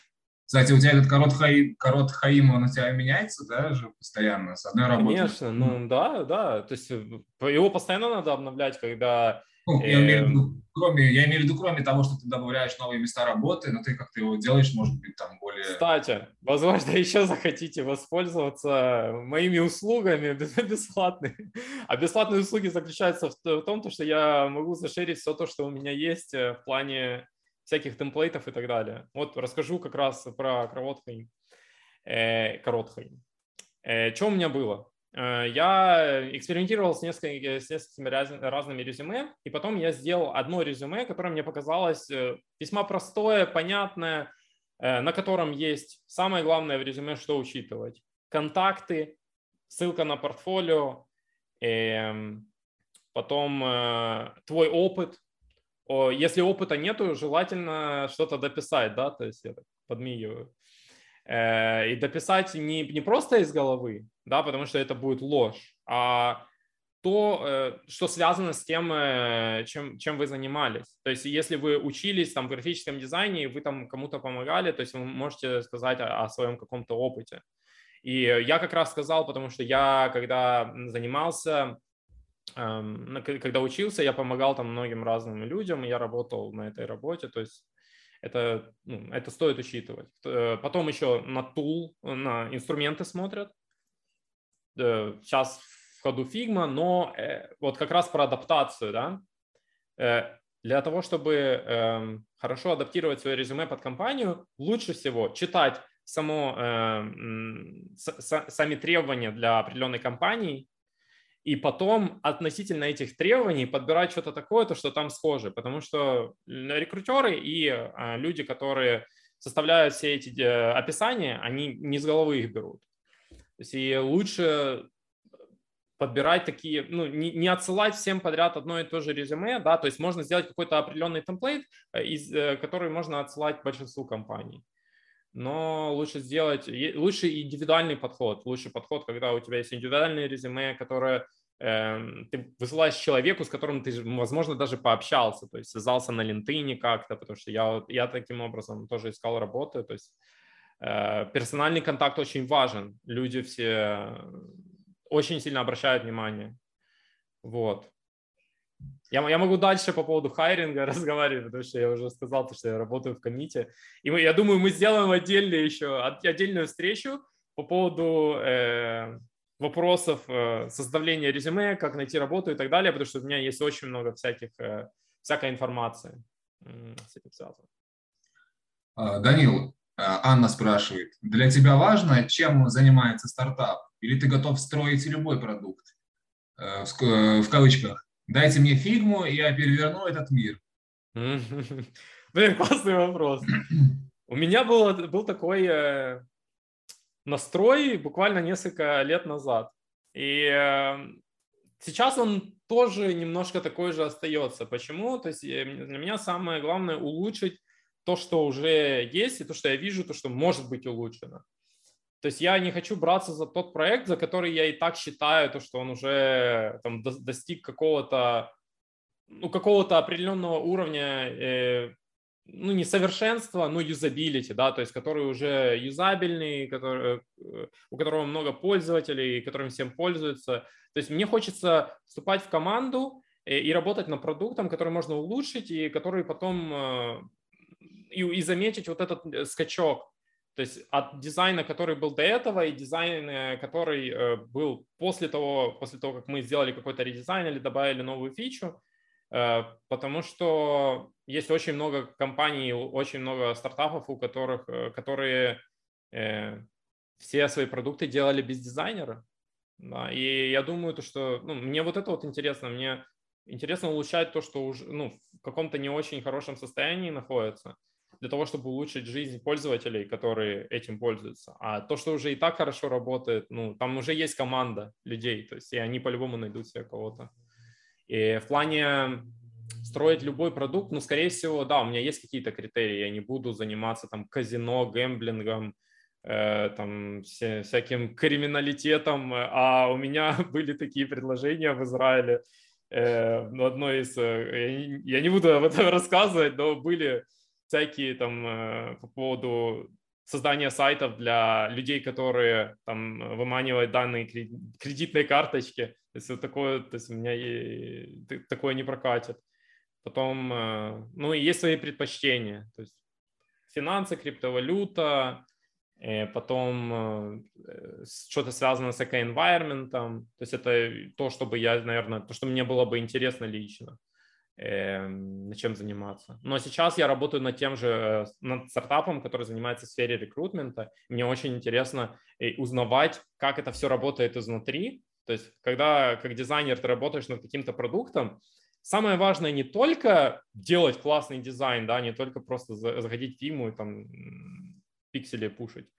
Кстати, у тебя этот корот, хаи, корот Хаим, он у тебя меняется, да, же постоянно, с одной работы? Конечно, ну да, да, то есть э, его постоянно надо обновлять, когда... Ну, я, имею в виду, эм, кроме, я имею в виду, кроме того, что ты добавляешь новые места работы, но ты как-то его делаешь, может быть, там более... Кстати, возможно, еще захотите воспользоваться моими услугами бесплатными. А бесплатные услуги заключаются в том, что я могу зашерить все то, что у меня есть э, в плане всяких темплейтов и так далее. Вот расскажу как раз про короткий. Э, короткий. Э, что у меня было? Э, я экспериментировал с несколькими, с несколькими раз, разными резюме, и потом я сделал одно резюме, которое мне показалось э, весьма простое, понятное, на котором есть самое главное в резюме, что учитывать. Контакты, ссылка на портфолио, э, потом твой опыт, если опыта нету, желательно что-то дописать, да, то есть я так подмигиваю. Э, и дописать не, не просто из головы, да, потому что это будет ложь, а то, э, что связано с тем, э, чем, чем вы занимались. То есть если вы учились там в графическом дизайне, и вы там кому-то помогали, то есть вы можете сказать о, о своем каком-то опыте. И я как раз сказал, потому что я, когда занимался когда учился, я помогал там многим разным людям, я работал на этой работе, то есть это, ну, это стоит учитывать. Э, потом еще на tool, на инструменты смотрят. Э, сейчас в ходу Figma, но э, вот как раз про адаптацию, да, для того, чтобы эм, хорошо адаптировать свое резюме под компанию, лучше всего читать само, сами требования для определенной компании, и потом относительно этих требований подбирать что-то такое, то, что там схоже, потому что рекрутеры и а, люди, которые составляют все эти э, описания, они не с головы их берут. То есть и лучше подбирать такие, ну, не, не отсылать всем подряд одно и то же резюме, да, то есть можно сделать какой-то определенный темплейт, э, из, э, который можно отсылать большинству компаний. Но лучше сделать, лучше индивидуальный подход, лучше подход, когда у тебя есть индивидуальное резюме, которое Эм, ты высылаешь человеку, с которым ты, возможно, даже пообщался, то есть связался на LinkedIn как-то, потому что я, я таким образом тоже искал работу, то есть э, персональный контакт очень важен, люди все очень сильно обращают внимание, вот. Я, я могу дальше по поводу хайринга разговаривать, потому что я уже сказал, что я работаю в комите. И мы, я думаю, мы сделаем отдельную еще, отдельную встречу по поводу э, вопросов э, составления резюме, как найти работу и так далее, потому что у меня есть очень много всяких, э, всякой информации с этим связано. А, Данил, а, Анна спрашивает, для тебя важно, чем занимается стартап? Или ты готов строить любой продукт? э, в кавычках, дайте мне фигму, и я переверну этот мир? Блин, классный вопрос. У меня был, был такой настрой буквально несколько лет назад. И э, сейчас он тоже немножко такой же остается. Почему? То есть э, для меня самое главное улучшить то, что уже есть, и то, что я вижу, то, что может быть улучшено. То есть я не хочу браться за тот проект, за который я и так считаю, то, что он уже там, достиг какого-то ну, какого-то определенного уровня, э, ну, не совершенства, но юзабилити, да, то есть который уже юзабельный, который, э, у которого много пользователей, которым всем пользуются. То есть мне хочется вступать в команду и, и работать над продуктом, который можно улучшить и который потом э, и, и заметить вот этот э, скачок. То есть от дизайна, который был до этого, и дизайна, который был после того, после того, как мы сделали какой-то редизайн или добавили новую фичу, потому что есть очень много компаний, очень много стартапов, у которых, э, которые э, все свои продукты делали без дизайнера. Да, и я думаю, то, что ну, мне вот это вот интересно, мне интересно улучшать то, что уже ну, в каком-то не очень хорошем состоянии находится, для того, чтобы улучшить жизнь пользователей, которые этим пользуются. А то, что уже и так хорошо работает, ну, там уже есть команда людей, то есть и они по-любому найдут себе кого-то. И в плане строить любой продукт, ну, скорее всего, да, у меня есть какие-то критерии, я не буду заниматься там казино, гэмблингом, э, там вся, всяким криминалитетом, а у меня были такие предложения в Израиле, э, ну, одно из, э, я, я не буду об этом рассказывать, но были всякие там э, по поводу создания сайтов для людей, которые там выманивают данные кредитной карточки. То такое, то есть у меня и, такое не прокатит. Потом, э, ну и есть свои предпочтения. То есть финансы, криптовалюта, э, потом э, что-то связано с эко-environment. То есть это то, чтобы я, наверное, то, что мне было бы интересно лично. Эм, чем заниматься. Но сейчас я работаю над тем же, над стартапом, который занимается в сфере рекрутмента. Мне очень интересно узнавать, как это все работает изнутри. То есть, когда как дизайнер ты работаешь над каким-то продуктом, самое важное не только делать классный дизайн, да, не только просто заходить в Фиму и там пиксели пушить.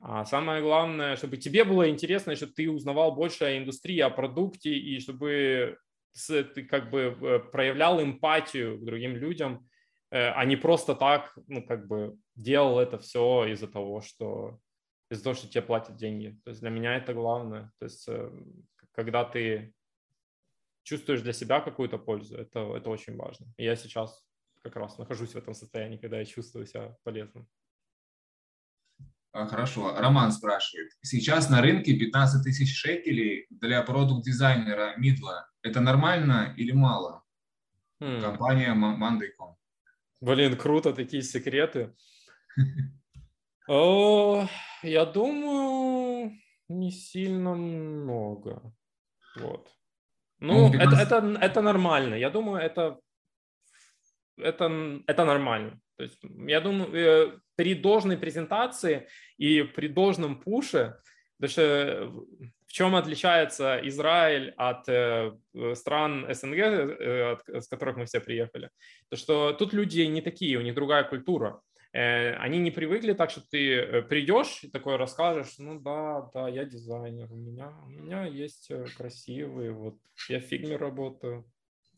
А самое главное, чтобы тебе было интересно, чтобы ты узнавал больше о индустрии, о продукте, и чтобы ты как бы э, проявлял эмпатию к другим людям, э, а не просто так, ну, как бы делал это все из-за того, что из-за того, что тебе платят деньги. То есть для меня это главное. То есть э, когда ты чувствуешь для себя какую-то пользу, это, это очень важно. И я сейчас как раз нахожусь в этом состоянии, когда я чувствую себя полезным. А, хорошо. Роман спрашивает. Сейчас на рынке 15 тысяч шекелей для продукт-дизайнера Мидла. Это нормально или мало? Хм. Компания Monday.com. Блин, круто, такие секреты. О, я думаю, не сильно много. Вот. Ну, это, это, это нормально. Я думаю, это, это, это нормально. То есть, я думаю, э, при должной презентации и при должном пуше, потому что в чем отличается Израиль от э, стран СНГ, э, с которых мы все приехали? То, что тут люди не такие, у них другая культура. Э, они не привыкли так, что ты э, придешь и такой расскажешь, ну да, да, я дизайнер, у меня, у меня есть э, красивые, вот я в фигме работаю,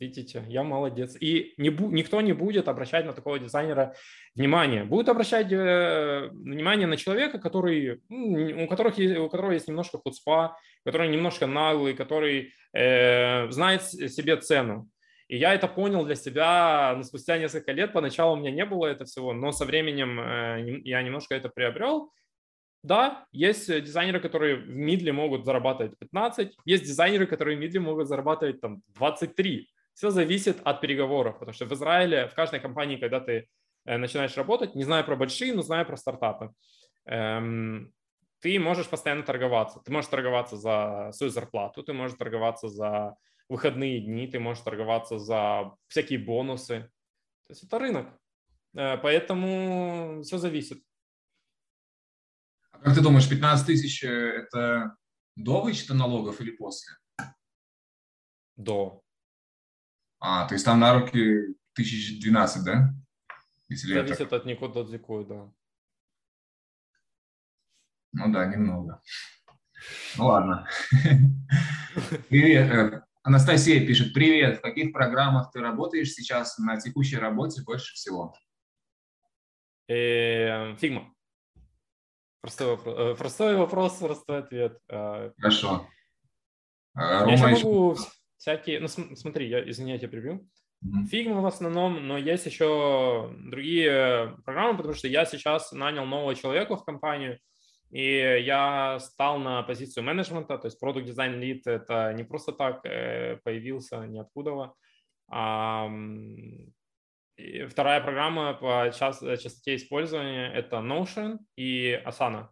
Видите, я молодец. И не никто не будет обращать на такого дизайнера внимание. Будет обращать э, внимание на человека, который, у, которых есть, у которого есть немножко хуцпа, который немножко наглый, который э, знает себе цену. И я это понял для себя ну, спустя несколько лет. Поначалу у меня не было это всего, но со временем э, я немножко это приобрел. Да, есть дизайнеры, которые в мидле могут зарабатывать 15, есть дизайнеры, которые в мидле могут зарабатывать там 23. Все зависит от переговоров, потому что в Израиле, в каждой компании, когда ты э, начинаешь работать, не знаю про большие, но знаю про стартапы, эм, ты можешь постоянно торговаться. Ты можешь торговаться за свою зарплату, ты можешь торговаться за выходные дни, ты можешь торговаться за всякие бонусы. То есть это рынок. Э, поэтому все зависит. А как ты думаешь, 15 тысяч – это до вычета налогов или после? До. А, то есть там на руки 1012, да? Если Зависит это... от Никода Дзикой, да. Ну да, немного. Ну ладно. Привет. Э, Анастасия пишет, привет. В каких программах ты работаешь сейчас на текущей работе больше всего? Фигма. Простой вопрос, э, простой вопрос, простой ответ. А, Хорошо. Я еще могу всякие... Ну, смотри, я, извини, я прибью. Фигма в основном, но есть еще другие программы, потому что я сейчас нанял нового человека в компанию, и я стал на позицию менеджмента, то есть продукт дизайн лид это не просто так э, появился ниоткуда. Вторая программа по частоте использования это Notion и Asana.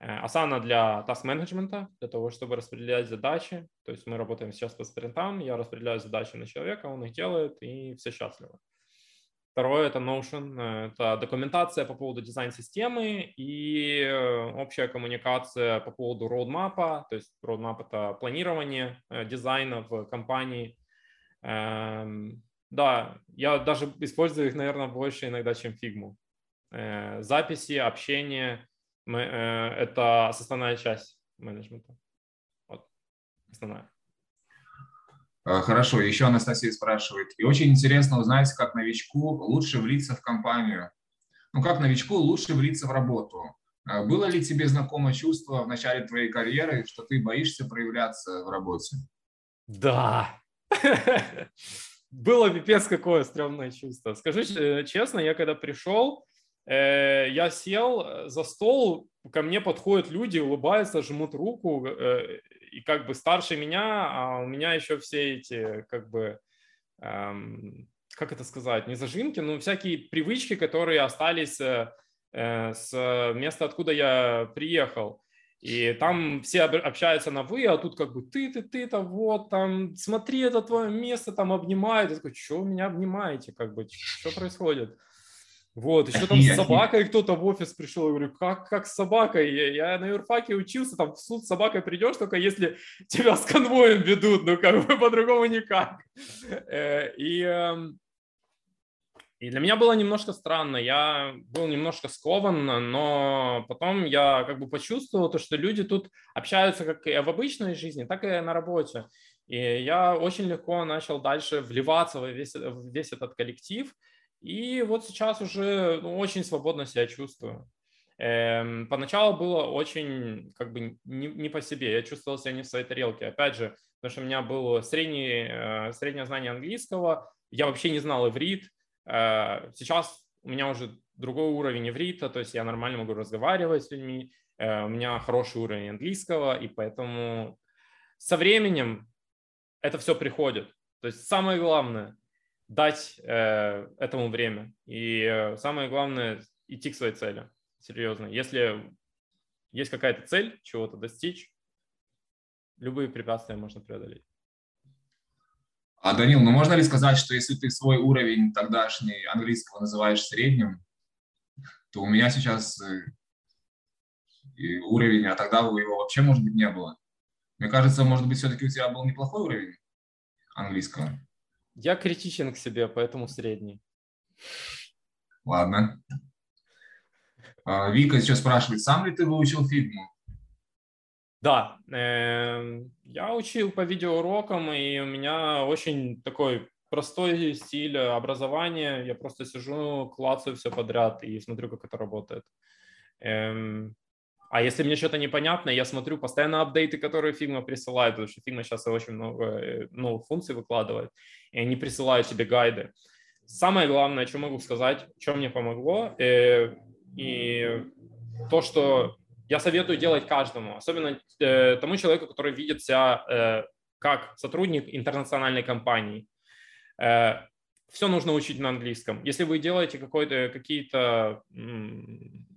Э, Asana для task менеджмента, для того, чтобы распределять задачи. То есть мы работаем сейчас по спринтам, я распределяю задачи на человека, он их делает, и все счастливы. Второе – это Notion, э, это документация по поводу дизайн-системы и э, общая коммуникация по поводу роудмапа, то есть roadmap – это планирование дизайна в компании. Эм, да, я даже использую их, наверное, больше иногда, чем фигму. Записи, общение, э, это составная часть менеджмента. Вот, основная. Э, хорошо, еще Анастасия спрашивает. И очень интересно узнать, как новичку лучше влиться в компанию. Ну, как новичку лучше влиться в работу. Э, было ли тебе знакомо чувство в начале твоей карьеры, что ты боишься проявляться в работе? Да. Было пипец какое стрёмное чувство. Скажу э, честно, я когда пришел, Э, я сел за стол, ко мне подходят люди, улыбаются, жмут руку, и как бы старше меня, а у меня еще все эти, как бы, эм, как это сказать, не зажимки, но всякие привычки, которые остались с места, откуда я приехал. И там все общаются на вы, а тут как бы ты, ты, ты, то вот, там, смотри, это твое место, там обнимают. Я такой, что меня обнимаете, как бы, что происходит? Вот, еще там с собакой кто-то в офис пришел, я говорю, как, как с собакой? Я, я на юрфаке учился, там в суд с собакой придешь, только если тебя с конвоем ведут, ну как бы по-другому никак. Э, и, эм, и для меня было немножко странно, я был немножко скован, но потом я как бы почувствовал то, что люди тут общаются как и в обычной жизни, так и на работе. И я очень легко начал дальше вливаться в весь, в весь этот коллектив, и вот сейчас уже ну, очень свободно себя чувствую. Эм, поначалу было очень как бы не, не по себе, я чувствовал себя не в своей тарелке. Опять же, потому что у меня было средний, э, среднее знание английского, я вообще не знал иврит. Э, сейчас у меня уже другой уровень иврита, то есть я нормально могу разговаривать с людьми, э, у меня хороший уровень английского, и поэтому со временем это все приходит. То есть самое главное дать э, этому время. И э, самое главное – идти к своей цели. Серьезно. Если есть какая-то цель чего-то достичь, любые препятствия можно преодолеть. А, Данил, ну можно ли сказать, что если ты свой уровень тогдашний английского называешь средним, то у меня сейчас э, уровень, а тогда его вообще, может быть, не было. Мне кажется, может быть, все-таки у тебя был неплохой уровень английского. Я критичен к себе, поэтому средний. Ладно. А, Вика сейчас спрашивает, сам ли ты выучил фигму? Да, э, я учил по видеоурокам, и у меня очень такой простой стиль образования. Я просто сижу, клацаю все подряд и смотрю, как это работает. Эм, а если мне что-то непонятно, я смотрю постоянно апдейты, которые Figma присылает, потому что Figma сейчас очень много э, новых функций выкладывает, и они присылают тебе гайды. Самое главное, что могу сказать, что мне помогло, э, и то, что я советую делать каждому, особенно э, тому человеку, который видит себя э, как сотрудник интернациональной компании. Э, все нужно учить на английском. Если вы делаете какие-то,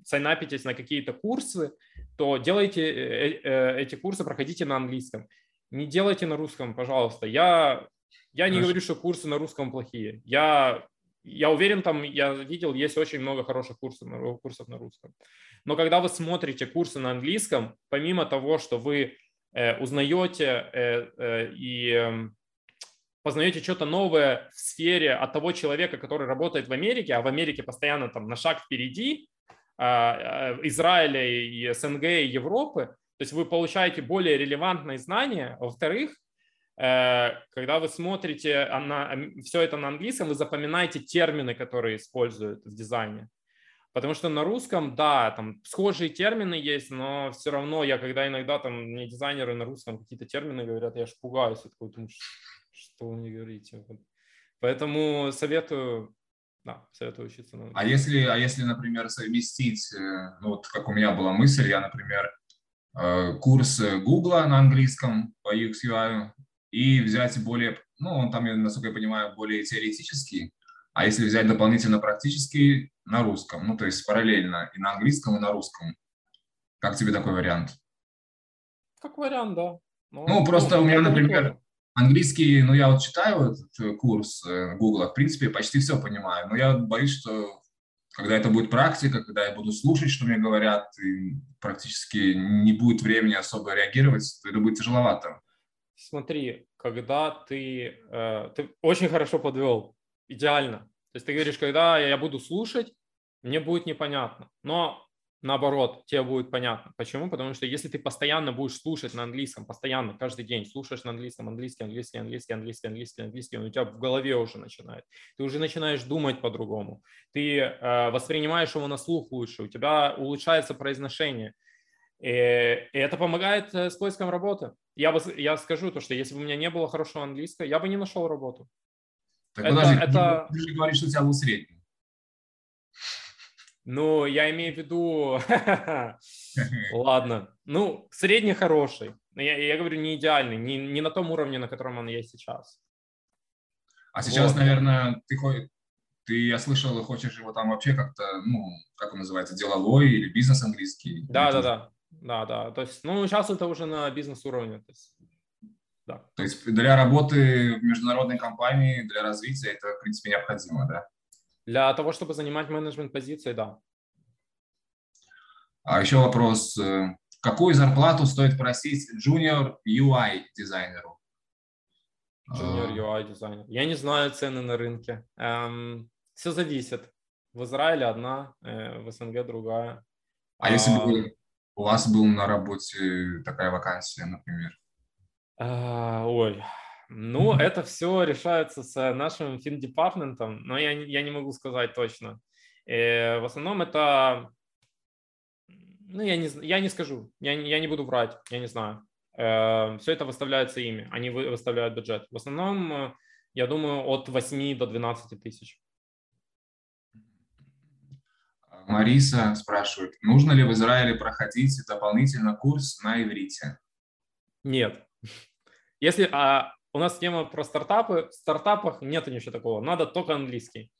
сайнапитесь на какие-то курсы, то делайте э, э, эти курсы, проходите на английском. Не делайте на русском, пожалуйста. Я, я не говорю, что курсы на русском плохие. Я, я уверен, там, я видел, есть очень много хороших курсов, курсов на русском. Но когда вы смотрите курсы на английском, помимо того, что вы э, узнаете э, э, и эм, познаете что-то новое в сфере от того человека, который работает в Америке, а в Америке постоянно там на шаг впереди а, Израиля и СНГ и Европы, то есть вы получаете более релевантные знания. Во-вторых, Э, когда вы смотрите на, все это на английском, вы запоминаете термины, которые используют в дизайне. Потому что на русском, да, там схожие термины есть, но все равно я, когда иногда там мне дизайнеры на русском какие-то термины говорят, я аж пугаюсь, я такой, думаю, что вы мне говорите. Поэтому советую, да, советую учиться. На а если, а если, например, совместить, э, ну, вот как у меня была мысль, я, например, э, курс Google на английском по UX UI и взять более, ну, он там, насколько я понимаю, более теоретический, а если взять дополнительно практический на русском, ну, то есть параллельно и на английском, и на русском. Как тебе такой вариант? Как вариант, да. Ну, ну просто ну, у меня, например, английский, ну, я вот читаю этот курс э, Google, в принципе, почти все понимаю, но я боюсь, что когда это будет практика, когда я буду слушать, что мне говорят, и практически не будет времени особо реагировать, то это будет тяжеловато смотри, когда ты, э, ты очень хорошо подвел, идеально. То есть ты говоришь, когда я буду слушать, мне будет непонятно. Но наоборот, тебе будет понятно. Почему? Потому что если ты постоянно будешь слушать на английском, постоянно, каждый день слушаешь на английском, английский, английский, английский, английский, английский, английский, он у тебя в голове уже начинает. Ты уже начинаешь думать по-другому. Ты э, воспринимаешь его на слух лучше, у тебя улучшается произношение. И, и это помогает э, с поиском работы я, бы, я скажу то, что если бы у меня не было хорошего английского, я бы не нашел работу. Так, это, подожди, это... ты же говоришь, что у тебя был средний. Ну, я имею в виду... Ладно. Ну, средний хороший. Я, я говорю, не идеальный, не, не на том уровне, на котором он есть сейчас. А сейчас, вот. наверное, ты, ты, я слышал, хочешь его там вообще как-то, ну, как он называется, деловой или бизнес английский? Да, да, да. Да, да. То есть, ну, сейчас это уже на бизнес-уровне. То есть, да. То есть для работы в международной компании, для развития это, в принципе, необходимо, да? Для того, чтобы занимать менеджмент-позиции, да. А еще вопрос. Э, какую зарплату стоит просить junior UI дизайнеру? Junior а. UI дизайнер. Я не знаю цены на рынке. Эм, все зависит. В Израиле одна, э, в СНГ другая. А, а если бы у вас был на работе такая вакансия, например? А, ой, ну, это все решается с нашим финдепартментом, но я, я не могу сказать точно. И э, в основном это, ну, я не, я не скажу, я, я не буду врать, я не знаю. Э, все это выставляется ими, они выставляют бюджет. В основном, я думаю, от 8 до 12 тысяч. Мариса спрашивает, нужно ли в Израиле проходить дополнительно курс на иврите? Нет. Если а, у нас тема про стартапы, в стартапах нет ничего такого, надо только английский.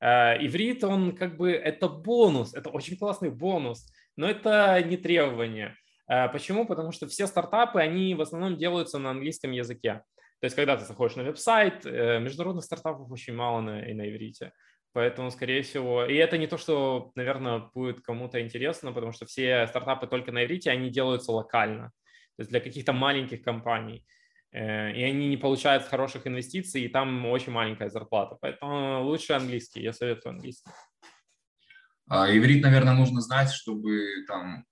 Э, иврит, он как бы, это бонус, это очень классный бонус, но это не требование. Э, почему? Потому что все стартапы, они в основном делаются на английском языке. То есть, когда ты заходишь на веб-сайт, э, международных стартапов очень мало на, и на иврите. Поэтому, скорее всего, и это не то, что, наверное, будет кому-то интересно, потому что все стартапы только на иврите, они делаются локально, то есть для каких-то маленьких компаний. Э, и они не получают хороших инвестиций, и там очень маленькая зарплата. Поэтому лучше английский, я советую английский. А, иврит, наверное, нужно знать, чтобы там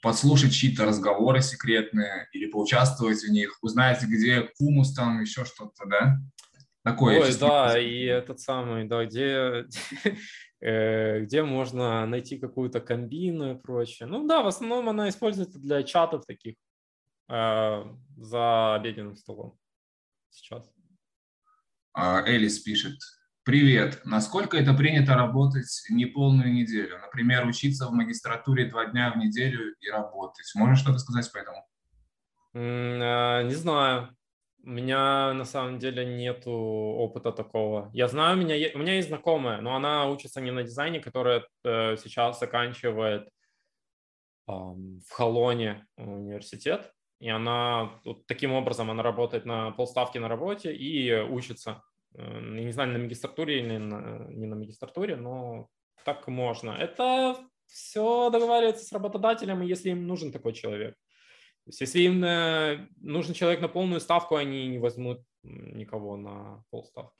подслушать чьи-то разговоры секретные или поучаствовать в них, узнать, где кумус там, еще что-то, да? Такое. Ой, да, и этот самый, да, где, э, где можно найти какую-то комбину и прочее. Ну да, в основном она используется для чатов таких э, за обеденным столом сейчас. А, Элис пишет, Привет. Насколько это принято работать неполную неделю? Например, учиться в магистратуре два дня в неделю и работать. Можешь что-то сказать по этому? Э, не знаю. У меня на самом деле нету опыта такого. Я знаю, у меня, у меня есть знакомая, но она учится не на дизайне, которая э, сейчас заканчивает в Холоне университет. И она вот таким образом она работает на полставки на работе и учится. Э, не знаю, на магистратуре или на, не на магистратуре, но так можно. Это все договаривается с работодателем, если им нужен такой человек. То есть, если им э, нужен человек на полную ставку, они не возьмут никого на полставки.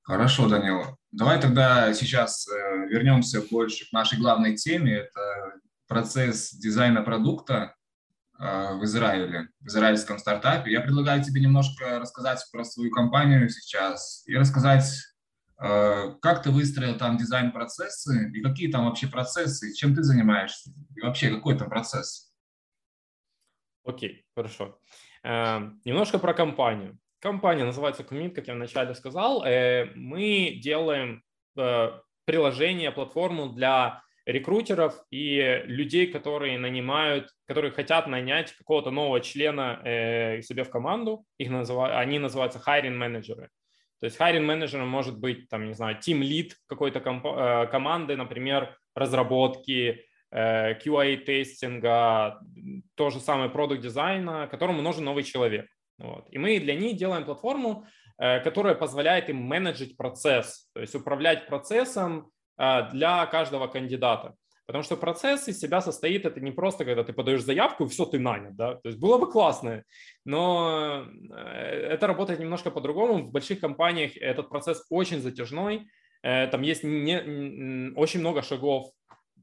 Хорошо, Данила. Давай тогда сейчас э, вернемся больше к нашей главной теме. Это процесс дизайна продукта э, в Израиле, в израильском стартапе. Я предлагаю тебе немножко рассказать про свою компанию сейчас и рассказать, э, как ты выстроил там дизайн-процессы и какие там вообще процессы, чем ты занимаешься и вообще какой там процесс. Окей, хорошо. Немножко про компанию. Компания называется Commit, как я вначале сказал. Мы делаем приложение, платформу для рекрутеров и людей, которые нанимают, которые хотят нанять какого-то нового члена э, себе в команду. Их называют, они называются hiring менеджеры. То есть hiring менеджером может быть, там, не знаю, team lead какой-то комп- э, команды, например, разработки, э, QA-тестинга, то же самое продукт дизайна, которому нужен новый человек. Вот. И мы для них делаем платформу, э, которая позволяет им менеджить процесс, то есть управлять процессом, для каждого кандидата. Потому что процесс из себя состоит, это не просто, когда ты подаешь заявку и все, ты нанят. Да? То есть было бы классно, но э, это работает немножко по-другому. В больших компаниях этот процесс очень затяжной, э, там есть не, очень много шагов,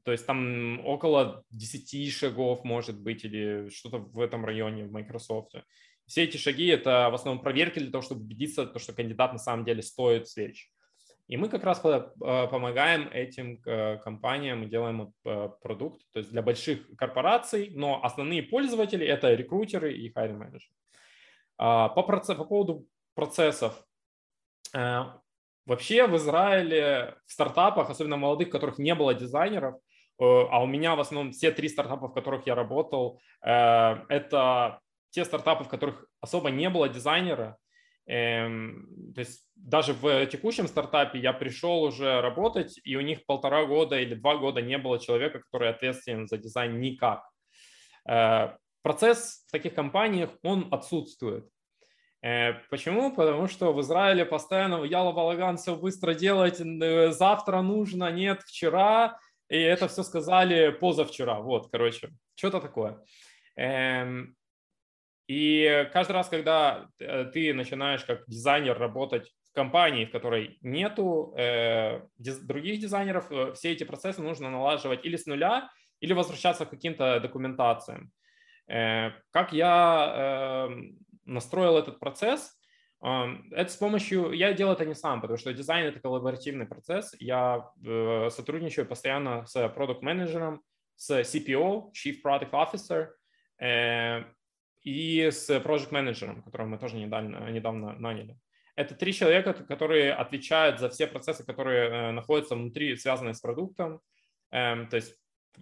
то есть там около 10 шагов может быть или что-то в этом районе в Microsoft. Все эти шаги – это в основном проверки для того, чтобы убедиться, что кандидат на самом деле стоит встречи. И мы как раз э, помогаем этим э, компаниям, делаем э, продукт, то есть для больших корпораций, но основные пользователи – это рекрутеры и hiring менеджеры. А, по, процесс, по поводу процессов. Вообще в Израиле в стартапах, особенно молодых, которых не было дизайнеров, а у меня в основном все три стартапа, в которых я работал, это те стартапы, в которых особо не было дизайнера, то есть даже в текущем стартапе я пришел уже работать, и у них полтора года или два года не было человека, который ответственен за дизайн никак. Э, процесс в таких компаниях, он отсутствует. Э, почему? Потому что в Израиле постоянно яла балаган, все быстро делать, э, завтра нужно, нет, вчера, и это все сказали позавчера. Вот, короче, что-то такое. Эм, и каждый раз, когда э, ты начинаешь как дизайнер работать в компании, в которой нету э, других дизайнеров, э, все эти процессы нужно налаживать или с нуля, или возвращаться к каким-то документациям. Э, как я э, настроил этот процесс? Э, это с помощью... Я делаю это не сам, потому что дизайн — это коллаборативный процесс. Я э, сотрудничаю постоянно с продукт-менеджером, с CPO, Chief Product Officer, э, и с project менеджером, которого мы тоже недавно, недавно наняли. Это три человека, которые отвечают за все процессы, которые э, находятся внутри, связанные с продуктом. Эм, то есть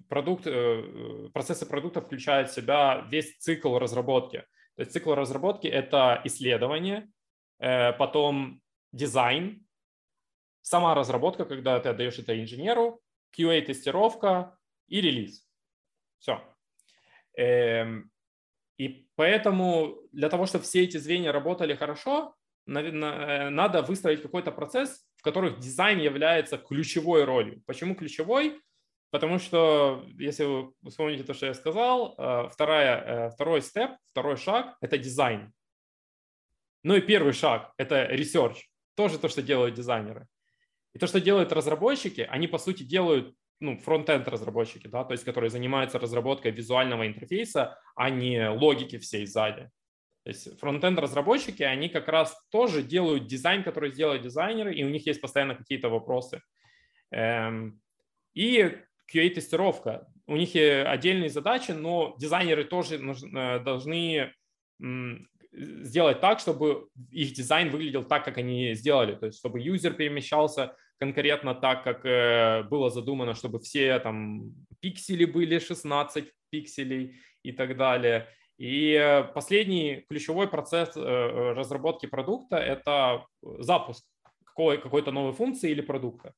продукт, э, процессы продукта включают в себя весь цикл разработки. То есть цикл разработки – это исследование, э, потом дизайн, сама разработка, когда ты отдаешь это инженеру, QA-тестировка и релиз. Все. Эм, и поэтому для того, чтобы все эти звенья работали хорошо, э, надо выстроить какой-то процесс, в котором дизайн является ключевой ролью. Почему ключевой? Потому что, если вы вспомните то, что я сказал, э, вторая, э, второй степ, второй шаг – это дизайн. Ну и первый шаг – это research, тоже то, что делают дизайнеры. И то, что делают разработчики, они, по сути, делают ну, front-end разработчики, да, то есть которые занимаются разработкой визуального интерфейса, а не логики всей сзади. То есть front-end разработчики, они как раз тоже делают дизайн, который сделают дизайнеры, и у них есть постоянно какие-то вопросы. Эм, и QA-тестировка. У них отдельные задачи, но дизайнеры тоже э, должны сделать так, чтобы их дизайн выглядел так, как они сделали. То есть, чтобы юзер перемещался конкретно так, как э, было задумано, чтобы все там пиксели были 16 пикселей и так далее. И э, последний ключевой процесс э, разработки продукта – это запуск какой, какой-то новой функции или продукта.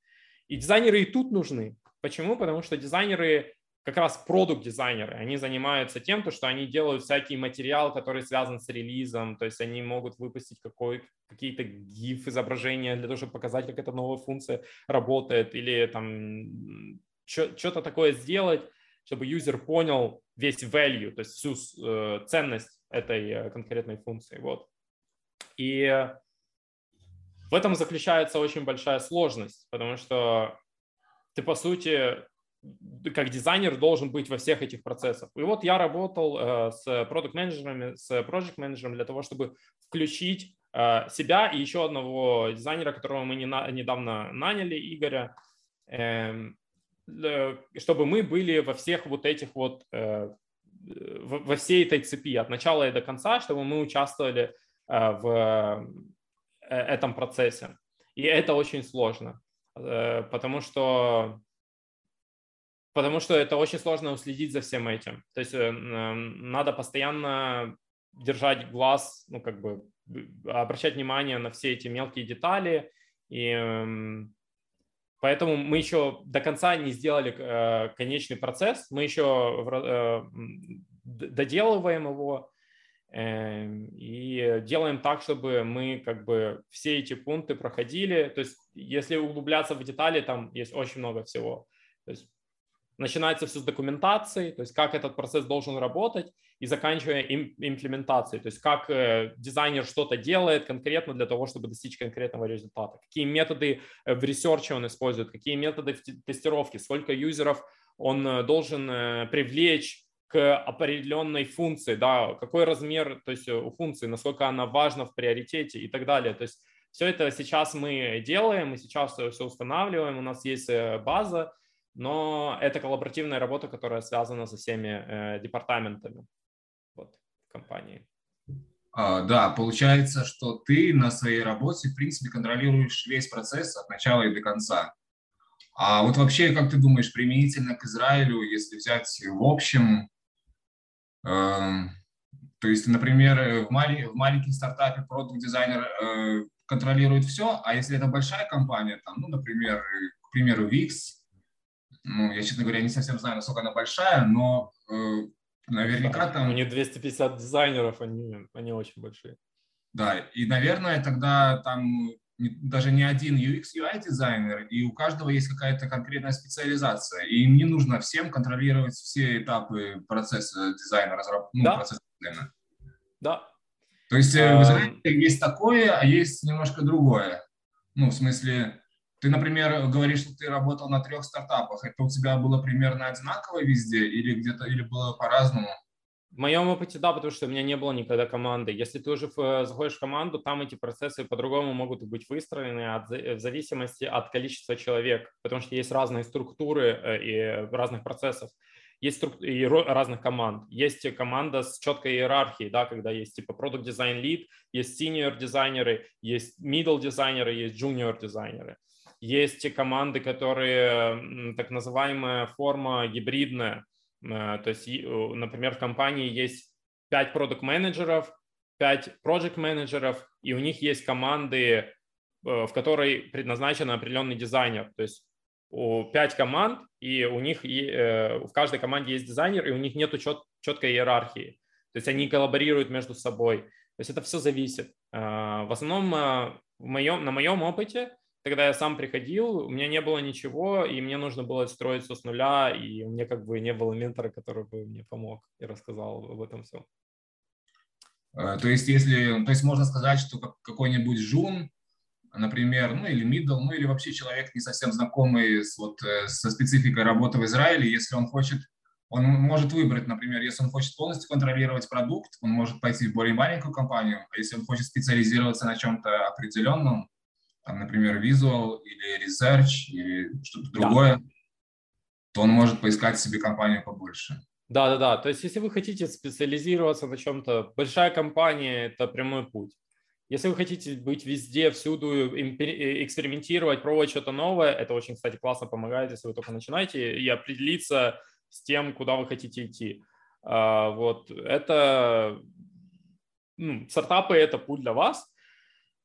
И дизайнеры и тут нужны. Почему? Потому что дизайнеры как раз продукт-дизайнеры, они занимаются тем, то, что они делают всякий материал, который связан с релизом, то есть они могут выпустить какой, какие-то GIF изображения для того, чтобы показать, как эта новая функция работает, или там что-то такое сделать, чтобы юзер понял весь value, то есть всю э, ценность этой э, конкретной функции. Вот. И в этом заключается очень большая сложность, потому что ты, по сути, как дизайнер должен быть во всех этих процессах. И вот я работал э, с продукт-менеджерами, с проект-менеджером для того, чтобы включить э, себя и еще одного дизайнера, которого мы недавно наняли, Игоря, э, чтобы мы были во всех вот этих вот, э, во всей этой цепи от начала и до конца, чтобы мы участвовали в этом процессе. И это очень сложно, потому что потому что это очень сложно уследить за всем этим. То есть э, надо постоянно держать глаз, ну, как бы обращать внимание на все эти мелкие детали. И эм, поэтому мы еще до конца не сделали э, конечный процесс, мы еще э, доделываем его эм, и делаем так, чтобы мы как бы все эти пункты проходили. То есть если углубляться в детали, там есть очень много всего. То есть начинается все с документации, то есть как этот процесс должен работать, и заканчивая им, имплементацией, то есть как э, дизайнер что-то делает конкретно для того, чтобы достичь конкретного результата, какие методы э, в research е он использует, какие методы в тестировке, сколько юзеров он э, должен э, привлечь к определенной функции, да, какой размер, то есть у функции, насколько она важна в приоритете и так далее. То есть все это сейчас мы делаем, мы сейчас все устанавливаем, у нас есть база, но это коллаборативная работа, которая связана со всеми э, департаментами вот, компании. А, да, получается, что ты на своей работе, в принципе, контролируешь весь процесс от начала и до конца. А вот вообще, как ты думаешь, применительно к Израилю, если взять в общем, э, то есть, например, в, малень, в маленьком стартапе продукт-дизайнер э, контролирует все, а если это большая компания, там, ну, например, к примеру, Wix, ну, я, честно говоря, не совсем знаю, насколько она большая, но э, наверняка там... У них 250 дизайнеров, они, они очень большие. Да, и, наверное, тогда там даже не один UX, UI дизайнер, и у каждого есть какая-то конкретная специализация, и им не нужно всем контролировать все этапы процесса дизайна, разработки, ну, да. процесса дизайна. Да. То есть а... в Израиле есть такое, а есть немножко другое. Ну, в смысле, ты, например, говоришь, что ты работал на трех стартапах. Это у тебя было примерно одинаково везде или где-то или было по-разному? В моем опыте, да, потому что у меня не было никогда команды. Если ты уже э, заходишь в команду, там эти процессы по-другому могут быть выстроены от, в зависимости от количества человек, потому что есть разные структуры э, и разных процессов. Есть струк... разных команд. Есть команда с четкой иерархией, да, когда есть типа продукт дизайн лид, есть senior дизайнеры, есть middle дизайнеры, есть junior дизайнеры. Есть команды, которые так называемая форма гибридная. Э, то есть, например, в компании есть 5 продукт-менеджеров, 5 проект-менеджеров, и у них есть команды, э, в которой предназначен определенный дизайнер. То есть у 5 команд, и у них э, в каждой команде есть дизайнер, и у них нет чет, четкой иерархии. То есть они коллаборируют между собой. То есть это все зависит. В основном в моем, на моем опыте когда я сам приходил, у меня не было ничего, и мне нужно было строить с нуля, и у меня как бы не было ментора, который бы мне помог и рассказал об этом всем. Э, то есть, если, то есть можно сказать, что какой-нибудь жун, например, ну или middle, ну или вообще человек не совсем знакомый с, вот, э, со спецификой работы в Израиле, если он хочет, он может выбрать, например, если он хочет полностью контролировать продукт, он может пойти в более маленькую компанию, а если он хочет специализироваться на чем-то определенном, там, например, Visual или Research или что-то другое, да. то он может поискать себе компанию побольше. Да, да, да. То есть, если вы хотите специализироваться на чем-то, большая компания – это прямой путь. Если вы хотите быть везде, всюду, э, экспериментировать, пробовать что-то новое, это очень, кстати, классно помогает, если вы только начинаете, и определиться с тем, куда вы хотите идти. А, вот это ну, стартапы – это путь для вас,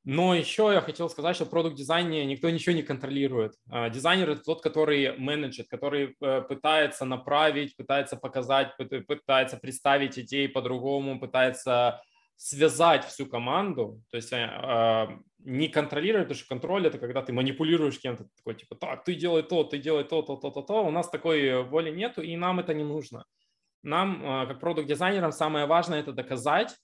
но еще я хотел сказать, что в продукт-дизайне никто ничего не контролирует. А, дизайнер – это тот, который менеджет, который э, пытается направить, пытается показать, пытается представить идеи по-другому, пытается связать всю команду, то есть э, не контролировать, потому что контроль это когда ты манипулируешь кем-то, такой типа, так, ты делай то, ты делай то, то, то, то, то. У нас такой воли нету, и нам это не нужно. Нам, э, как продукт-дизайнерам, самое важное это доказать,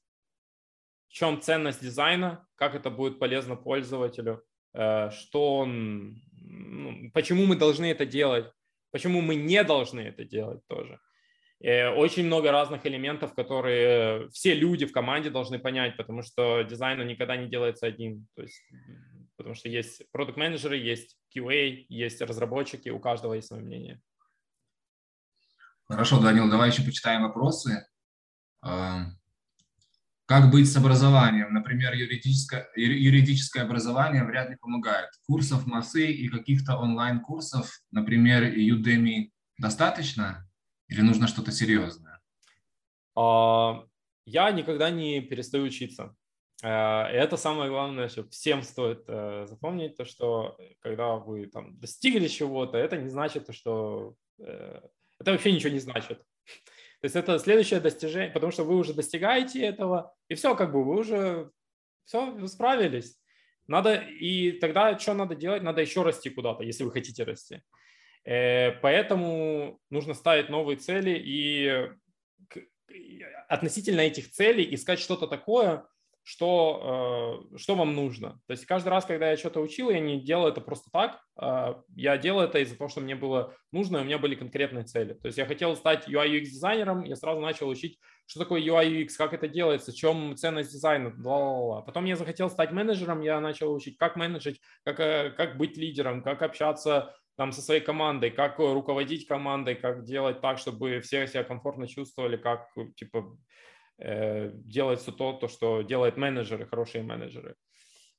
в чем ценность дизайна, как это будет полезно пользователю, э, что он, ну, почему мы должны это делать, почему мы не должны это делать тоже. Э, очень много разных элементов, которые все люди в команде должны понять, потому что дизайн никогда не делается один. То есть, потому что есть продукт-менеджеры, есть QA, есть разработчики, у каждого есть свое мнение. Хорошо, Данил, давай еще почитаем вопросы. Как быть с образованием? Например, юридическое, юридическое образование вряд ли помогает. Курсов массы и каких-то онлайн-курсов, например, Udemy, достаточно? Или нужно что-то серьезное? А, я никогда не перестаю учиться. Э, это самое главное, что всем стоит э, запомнить, то, что когда вы там достигли чего-то, это не значит, что э, это вообще ничего не значит. То есть это следующее достижение, потому что вы уже достигаете этого, и все, как бы вы уже все, справились. Надо, и тогда что надо делать? Надо еще расти куда-то, если вы хотите расти. Э, поэтому нужно ставить новые цели и относительно этих целей искать что-то такое, что, э, что вам нужно. То есть каждый раз, когда я что-то учил, я не делал это просто так, а я делал это из-за того, что мне было нужно, и у меня были конкретные цели. То есть я хотел стать UI UX дизайнером, я сразу начал учить, что такое UI UX, как это делается, в чем ценность дизайна, бла-бла-бла. Потом я захотел стать менеджером, я начал учить, как менеджить, как, э, как быть лидером, как общаться там со своей командой, как руководить командой, как делать так, чтобы все себя комфортно чувствовали, как типа э, делать все то, то, что делают менеджеры, хорошие менеджеры.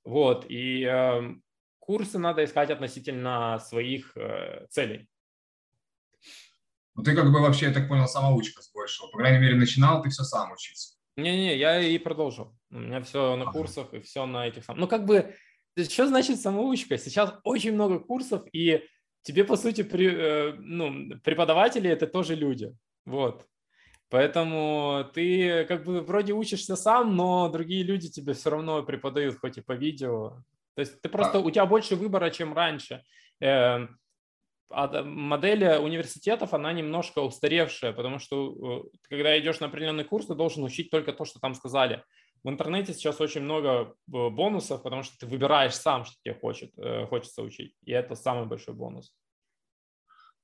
Вот, и э, курсы надо искать относительно своих э, целей. Ну, ты как бы вообще, я так понял, самоучка с большего. По крайней мере, начинал ты все сам учиться. Не-не, я и продолжил. У меня все на курсах и все на этих самых. Ну, как бы, что значит самоучка? Сейчас очень много курсов, и тебе, по сути, при, э, ну, преподаватели – это тоже люди. Вот. Поэтому ты как бы вроде учишься сам, но другие люди тебе все равно преподают, хоть и по видео. То есть ты просто, у тебя больше выбора, чем раньше. Э, а модель университетов, она немножко устаревшая, потому что э, когда идешь на определенный курс, ты должен учить только то, что там сказали. В интернете сейчас очень много бонусов, потому что ты выбираешь сам, что тебе хочет, э, хочется учить. И это самый большой бонус.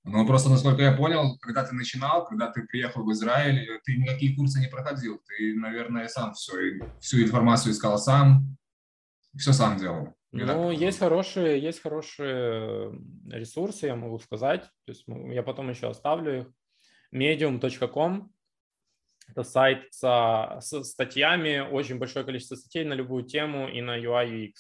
Ну, просто, насколько я понял, когда ты начинал, когда ты приехал в Израиль, ты никакие курсы не проходил. Ты, наверное, сам все, всю информацию искал сам, все сам делал. Ну, есть хорошие, есть хорошие ресурсы, я могу сказать. То есть я потом еще оставлю их. medium.com это сайт со, с статьями, очень большое количество статей на любую тему и на UI UX.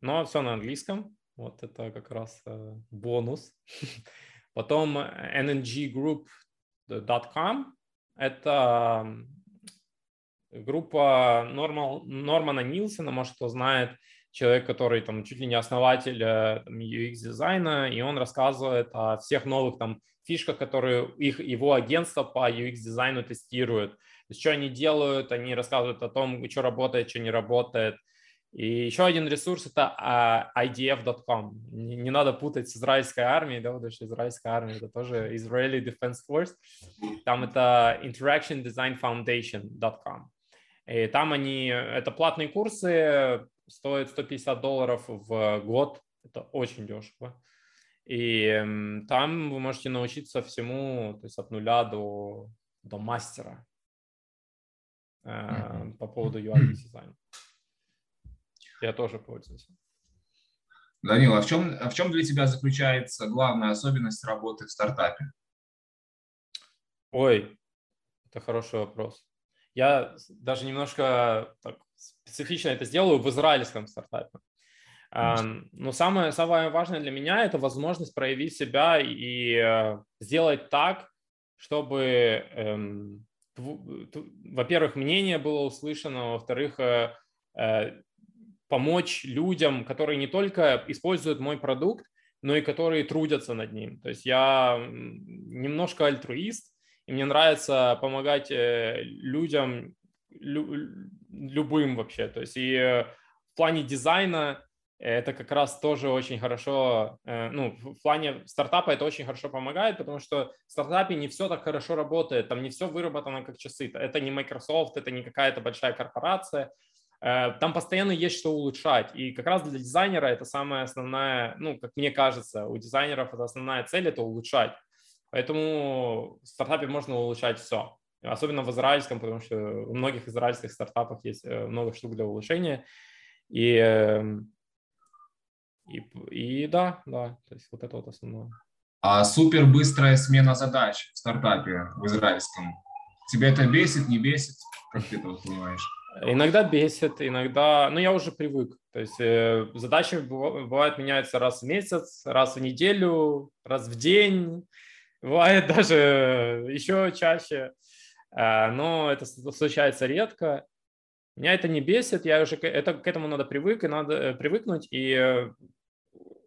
Но все на английском. Вот это как раз э, бонус. Потом nnggroup.com. Это группа Нормал, Нормана Нилсона, может, кто знает, человек, который там чуть ли не основатель э, там, UX-дизайна, и он рассказывает о всех новых там фишках, которые их, его агентство по UX-дизайну тестирует. То есть, что они делают, они рассказывают о том, что работает, что не работает. И еще один ресурс это uh, IDF.com. Не, не надо путать с израильской армией, да, потому что израильская армия это тоже Israeli Defense Force. Там это Interaction Design Foundation.com. И там они, это платные курсы, стоят 150 долларов в год. Это очень дешево. И там вы можете научиться всему, то есть от нуля до, до мастера э, по поводу UI дизайна. Я тоже пользуюсь. Данил, а в чем, а в чем для тебя заключается главная особенность работы в стартапе? Ой, это хороший вопрос. Я даже немножко так, специфично это сделаю в израильском стартапе. Но самое, самое важное для меня – это возможность проявить себя и э, сделать так, чтобы, эм, во-первых, мнение было услышано, во-вторых, э, э, помочь людям, которые не только используют мой продукт, но и которые трудятся над ним. То есть я немножко альтруист, и мне нравится помогать людям любым вообще. То есть и в плане дизайна это как раз тоже очень хорошо, э, ну, в плане стартапа это очень хорошо помогает, потому что в стартапе не все так хорошо работает, там не все выработано как часы. Это не Microsoft, это не какая-то большая корпорация, э, там постоянно есть что улучшать. И как раз для дизайнера это самая основная, ну, как мне кажется, у дизайнеров это основная цель – это улучшать. Поэтому в стартапе можно улучшать все. Особенно в израильском, потому что у многих израильских стартапов есть э, много штук для улучшения. И эм, и, и да, да, то есть вот это вот основное. А супер быстрая смена задач в стартапе в израильском. Тебя это бесит, не бесит? Как ты это понимаешь? Иногда бесит, иногда, ну я уже привык. То есть э, задачи бывают меняются раз в месяц, раз в неделю, раз в день, бывает даже еще чаще. Э, но это случается редко. Меня это не бесит, я уже это, к этому надо привык, и надо э, привыкнуть, и э,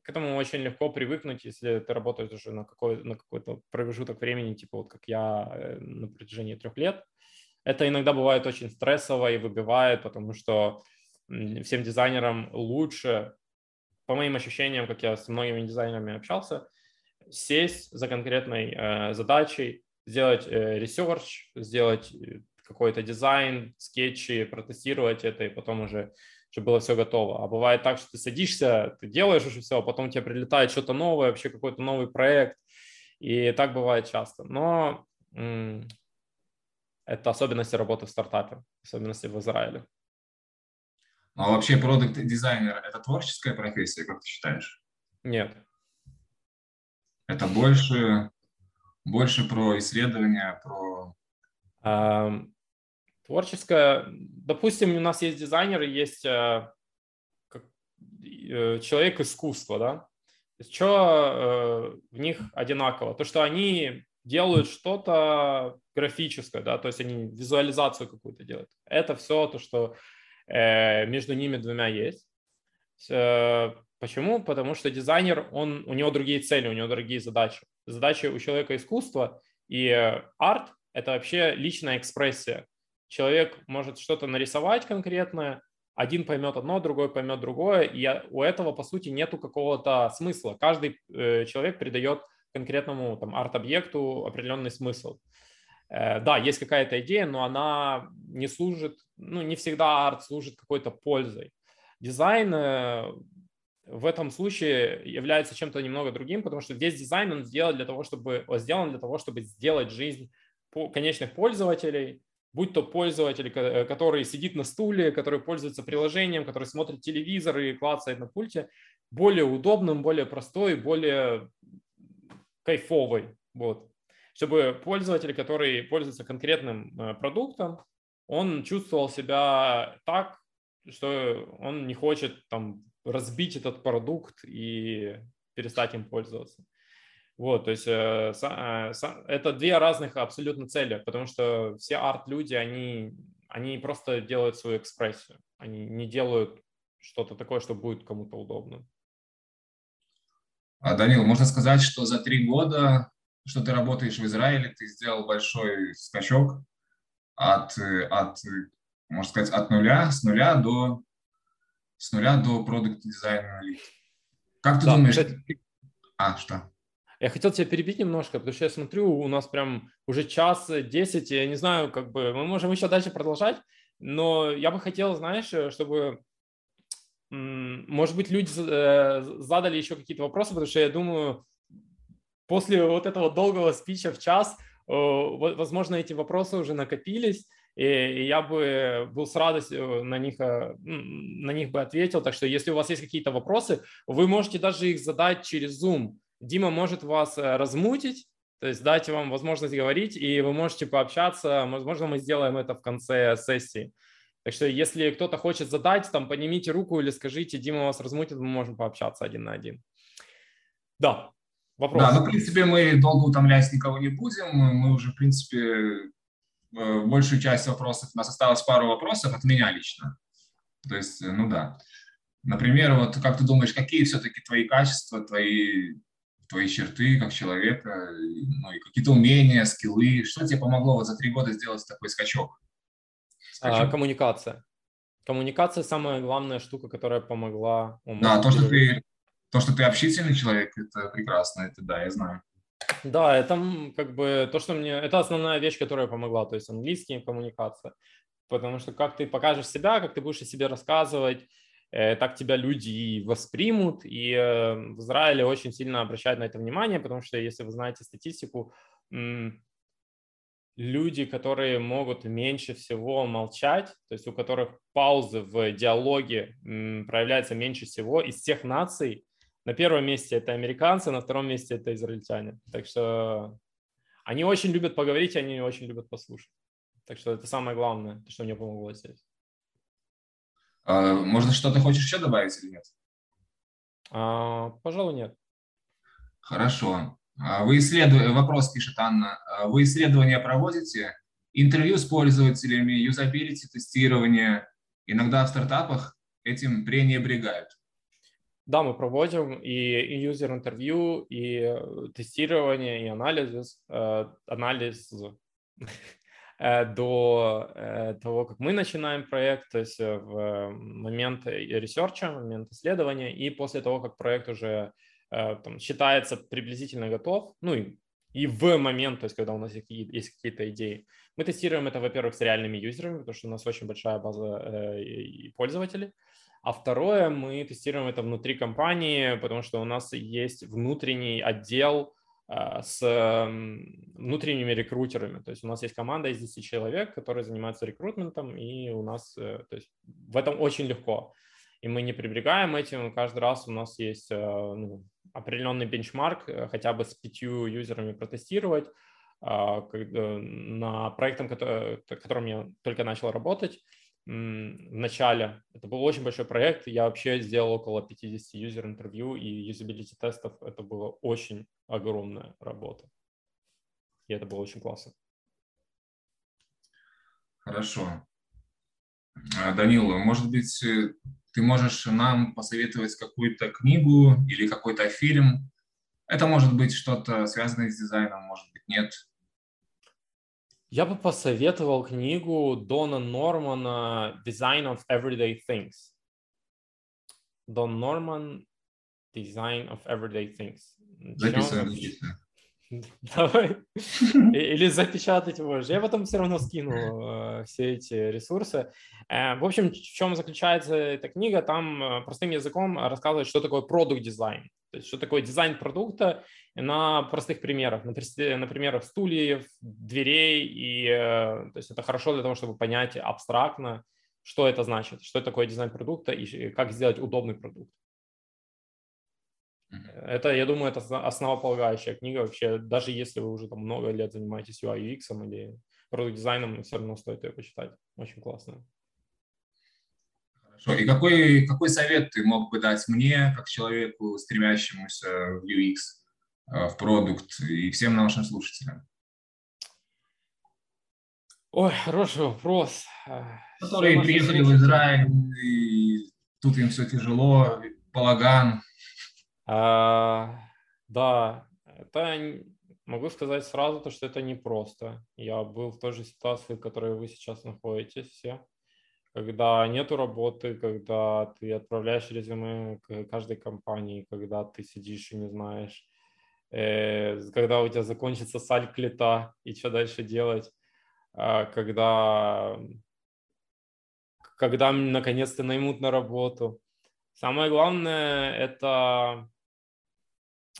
к этому очень легко привыкнуть, если ты работаешь уже на, какой, на какой-то промежуток времени, типа вот как я э, на протяжении трех лет. Это иногда бывает очень стрессово и выбивает, потому что всем дизайнерам лучше, по моим ощущениям, как я с многими дизайнерами общался, сесть за конкретной э, задачей, сделать э, research, сделать э, какой-то дизайн, скетчи, протестировать это и потом уже чтобы было все готово. А бывает так, что ты садишься, ты делаешь уже все, а потом тебе прилетает что-то новое, вообще какой-то новый проект. И так бывает часто. Но это особенности работы в стартапе, особенности в Израиле. А вообще продукт дизайнер это творческая профессия, как ты считаешь? Нет. Это больше, больше про исследования, про... Творческое, допустим, у нас есть дизайнеры, есть э, как, э, человек искусства, да, что э, в них одинаково? То, что они делают что-то графическое, да, то есть они визуализацию какую-то делают. Это все то, что э, между ними двумя есть. Э, почему? Потому что дизайнер, он, у него другие цели, у него другие задачи. Задачи у человека искусства и э, арт – это вообще личная экспрессия человек может что-то нарисовать конкретное, один поймет одно, другой поймет другое, и у этого, по сути, нету какого-то смысла. Каждый э, человек придает конкретному там, арт-объекту определенный смысл. Э, да, есть какая-то идея, но она не служит, ну, не всегда арт служит какой-то пользой. Дизайн э, в этом случае является чем-то немного другим, потому что весь дизайн он сделан для того, чтобы, сделан для того, чтобы сделать жизнь конечных пользователей будь то пользователь, который сидит на стуле, который пользуется приложением, который смотрит телевизор и клацает на пульте, более удобным, более простой, более кайфовый. Вот. Чтобы пользователь, который пользуется конкретным э, продуктом, он чувствовал себя так, что он не хочет там разбить этот продукт и перестать им пользоваться. Вот, то есть э, э, это две разных абсолютно цели, потому что все арт-люди, они, они просто делают свою экспрессию, они не делают что-то такое, что будет кому-то удобно. А, Данил, можно сказать, что за три года, что ты работаешь в Израиле, ты сделал большой скачок от, от можно сказать, от нуля, с нуля до, с нуля до продукт дизайна. Как ты да, думаешь? Кстати... А, что? Я хотел тебя перебить немножко, потому что я смотрю, у нас прям уже час десять, я не знаю, как бы мы можем еще дальше продолжать, но я бы хотел, знаешь, чтобы, может быть, люди э, задали еще какие-то вопросы, потому что я думаю, после вот этого долгого спича в час, возможно, эти вопросы уже накопились, и я бы был с радостью на них, э, на них бы ответил. Так что если у вас есть какие-то вопросы, вы можете даже их задать через Zoom. Дима может вас э, размутить, то есть дать вам возможность говорить, и вы можете пообщаться. Возможно, мы сделаем это в конце сессии. Так что если кто-то хочет задать, там поднимите руку или скажите, Дима вас размутит, мы можем пообщаться один на один. Да, вопрос. Да, ну, в принципе, мы долго утомлять никого не будем. Мы уже, в принципе, большую часть вопросов, у нас осталось пару вопросов от меня лично. То есть, ну да. Например, вот как ты думаешь, какие все-таки твои качества, твои твои черты как человека, ну и какие-то умения, скиллы. Что тебе помогло вот за три года сделать такой скачок? А, коммуникация. Коммуникация самая главная штука, которая помогла. Да, то что, ты, то, что ты общительный человек, это прекрасно, это да, я знаю. Да, это как бы то, что мне... Это основная вещь, которая помогла, то есть английский коммуникация. Потому что как ты покажешь себя, как ты будешь о себе рассказывать, э, так тебя люди и воспримут. И э, в Израиле очень сильно обращают на это внимание, потому что, если вы знаете статистику, люди, которые могут меньше всего молчать, то есть у которых паузы в диалоге проявляются меньше всего из тех наций, на первом месте это американцы, на втором месте это израильтяне. Так что они очень любят поговорить, они очень любят послушать. Так что это самое главное, что мне помогло здесь. А, может, что-то хочешь еще добавить или нет? А, пожалуй, нет. Хорошо. А вы исследуете, вопрос пишет Анна, а вы исследования проводите? Интервью с пользователями, юзабилити, тестирование. Иногда в стартапах этим пренебрегают. Да, мы проводим и, юзер-интервью, и э, тестирование, и анализ, э, анализ э, до того, как мы начинаем проект, то есть в момент research а, момент исследования, и после того, как проект уже там, считается приблизительно готов, ну и, и в момент, то есть когда у нас есть какие-то идеи. Мы тестируем это, во-первых, с реальными юзерами, потому что у нас очень большая база пользователей, а второе, мы тестируем это внутри компании, потому что у нас есть внутренний отдел а, с внутренними рекрутерами. То есть у нас есть команда из 10 человек, которые занимаются рекрутментом, и у нас э, то есть в этом очень легко. И мы не прибегаем этим. Каждый раз у нас есть э, ну, определенный бенчмарк, э, хотя бы с пятью юзерами протестировать а, на проектом, которым я только начал работать в начале. Это был очень большой проект. Я вообще сделал около 50 юзер-интервью и юзабилити тестов. Это была очень огромная работа. И это было очень классно. Хорошо. А, Данила, может быть, э, ты можешь нам посоветовать какую-то книгу или какой-то фильм? Это может быть что-то связанное с дизайном, может быть, нет. Я бы посоветовал книгу Дона Нормана «Design of Everyday Things». Дон Норман «Design of Everyday Things». Записываем. Давай. Или запечатать можешь. Я потом все равно скину э, все эти ресурсы. Э, в общем, в чем заключается эта книга? Там э, простым языком рассказывает, что такое продукт дизайн. То есть, что такое дизайн продукта на простых примерах, на примерах стульев, дверей. И, то есть это хорошо для того, чтобы понять абстрактно, что это значит, что такое дизайн продукта и как сделать удобный продукт. Это, я думаю, это основополагающая книга вообще, даже если вы уже там много лет занимаетесь UI UX или продукт дизайном, все равно стоит ее почитать. Очень классно. Хорошо. И какой, какой совет ты мог бы дать мне, как человеку, стремящемуся в UX, э, в продукт и всем нашим слушателям? Ой, хороший вопрос. Которые приехали в Израиль, и тут им все тяжело, балаган. А, да, это могу сказать сразу, то, что это непросто. Я был в той же ситуации, в которой вы сейчас находитесь все. Когда нету работы, когда ты отправляешь резюме к каждой компании, когда ты сидишь и не знаешь, э, когда у тебя закончится саль клета и что дальше делать, э, когда, когда наконец-то наймут на работу. Самое главное – это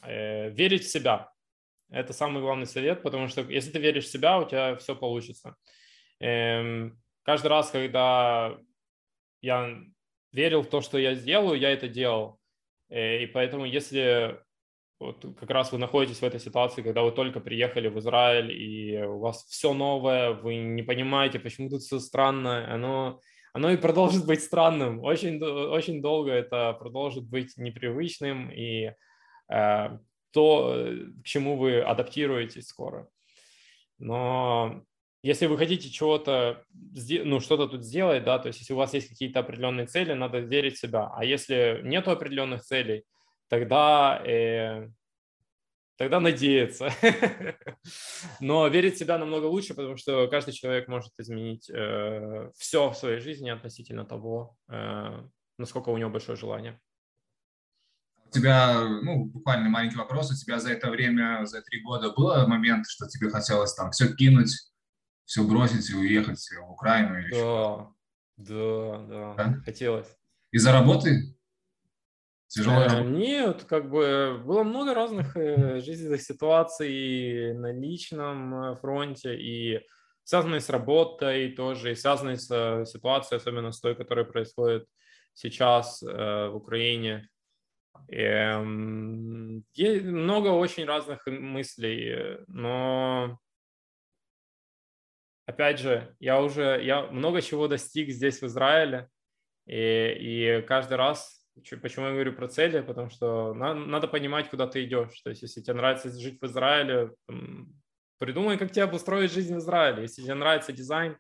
верить в себя. Это самый главный совет, потому что если ты веришь в себя, у тебя все получится. Эм, каждый раз, когда я верил в то, что я сделаю, я это делал. Э, и поэтому, если вот как раз вы находитесь в этой ситуации, когда вы только приехали в Израиль, и у вас все новое, вы не понимаете, почему тут все странно, оно, оно и продолжит быть странным. Очень, очень долго это продолжит быть непривычным, и Э, то, э, к чему вы адаптируетесь скоро. Но если вы хотите чего-то, ну, что-то тут сделать, да, то есть если у вас есть какие-то определенные цели, надо верить в себя. А если нет определенных целей, тогда, э, тогда надеяться. Но верить в себя намного лучше, потому что каждый человек может изменить э, все в своей жизни относительно того, э, насколько у него большое желание. У тебя, ну, буквально маленький вопрос, у тебя за это время, за три года был момент, что тебе хотелось там все кинуть, все бросить и уехать в Украину или да, да, да, да, хотелось. Из-за работы? Тяжелая э, Нет, как бы было много разных э, жизненных ситуаций на личном э, фронте и связанные с работой тоже, и связанные с ситуацией, особенно с той, которая происходит сейчас в Украине. Эм, есть много очень разных мыслей, но опять же, я уже я много чего достиг здесь в Израиле, и, и каждый раз Почему я говорю про цели? Потому что надо, надо понимать, куда ты идешь. То есть, если тебе нравится жить в Израиле, придумай, как тебе обустроить жизнь в Израиле. Если тебе нравится дизайн,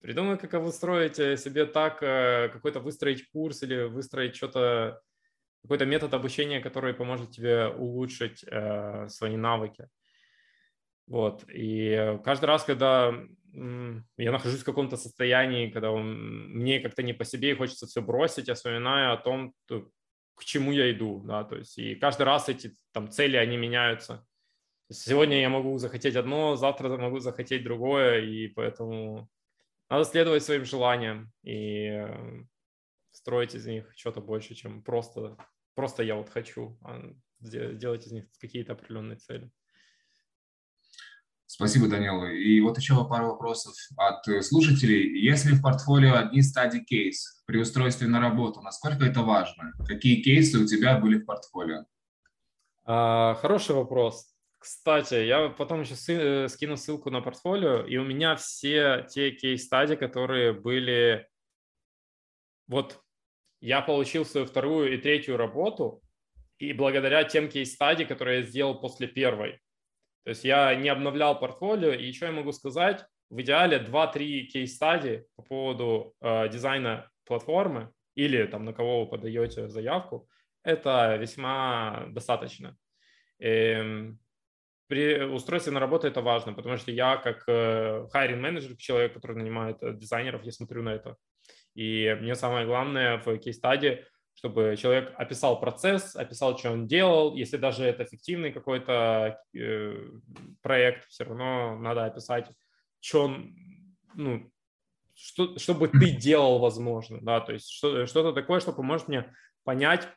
придумай, как обустроить э, себе так, э, какой-то выстроить курс или выстроить что-то, какой-то метод обучения, который поможет тебе улучшить э, свои навыки. Вот. И каждый раз, когда я нахожусь в каком-то состоянии, когда он, мне как-то не по себе и хочется все бросить, я вспоминаю о том, к чему я иду, да, то есть и каждый раз эти там цели, они меняются. Сегодня я могу захотеть одно, завтра могу захотеть другое, и поэтому надо следовать своим желаниям и э, строить из них что-то больше, чем просто, просто я вот хочу, а делать из них какие-то определенные цели. Спасибо, Данила. И вот еще пару вопросов от э, слушателей. Если в портфолио одни стадии кейс при устройстве на работу, насколько это важно? Какие кейсы у тебя были в портфолио? А, хороший вопрос. Кстати, я потом еще э, скину ссылку на портфолио, и у меня все те кейс-стадии, которые были... Вот я получил свою вторую и третью работу, и благодаря тем case study, которые я сделал после первой, то есть я не обновлял портфолио, и что я могу сказать? В идеале 2-3 case study по поводу э, дизайна платформы или там на кого вы подаете заявку, это весьма достаточно. И эм, при устройстве на работу это важно, потому что я как hiring э, менеджер, человек, который нанимает э, дизайнеров, я смотрю на это. И мне самое главное в кейс-стадии чтобы человек описал процесс, описал, что он делал. Если даже это фиктивный какой-то э, проект, все равно надо описать, что он, ну, что, чтобы ты делал, возможно, да, то есть что, что-то такое, что поможет мне понять,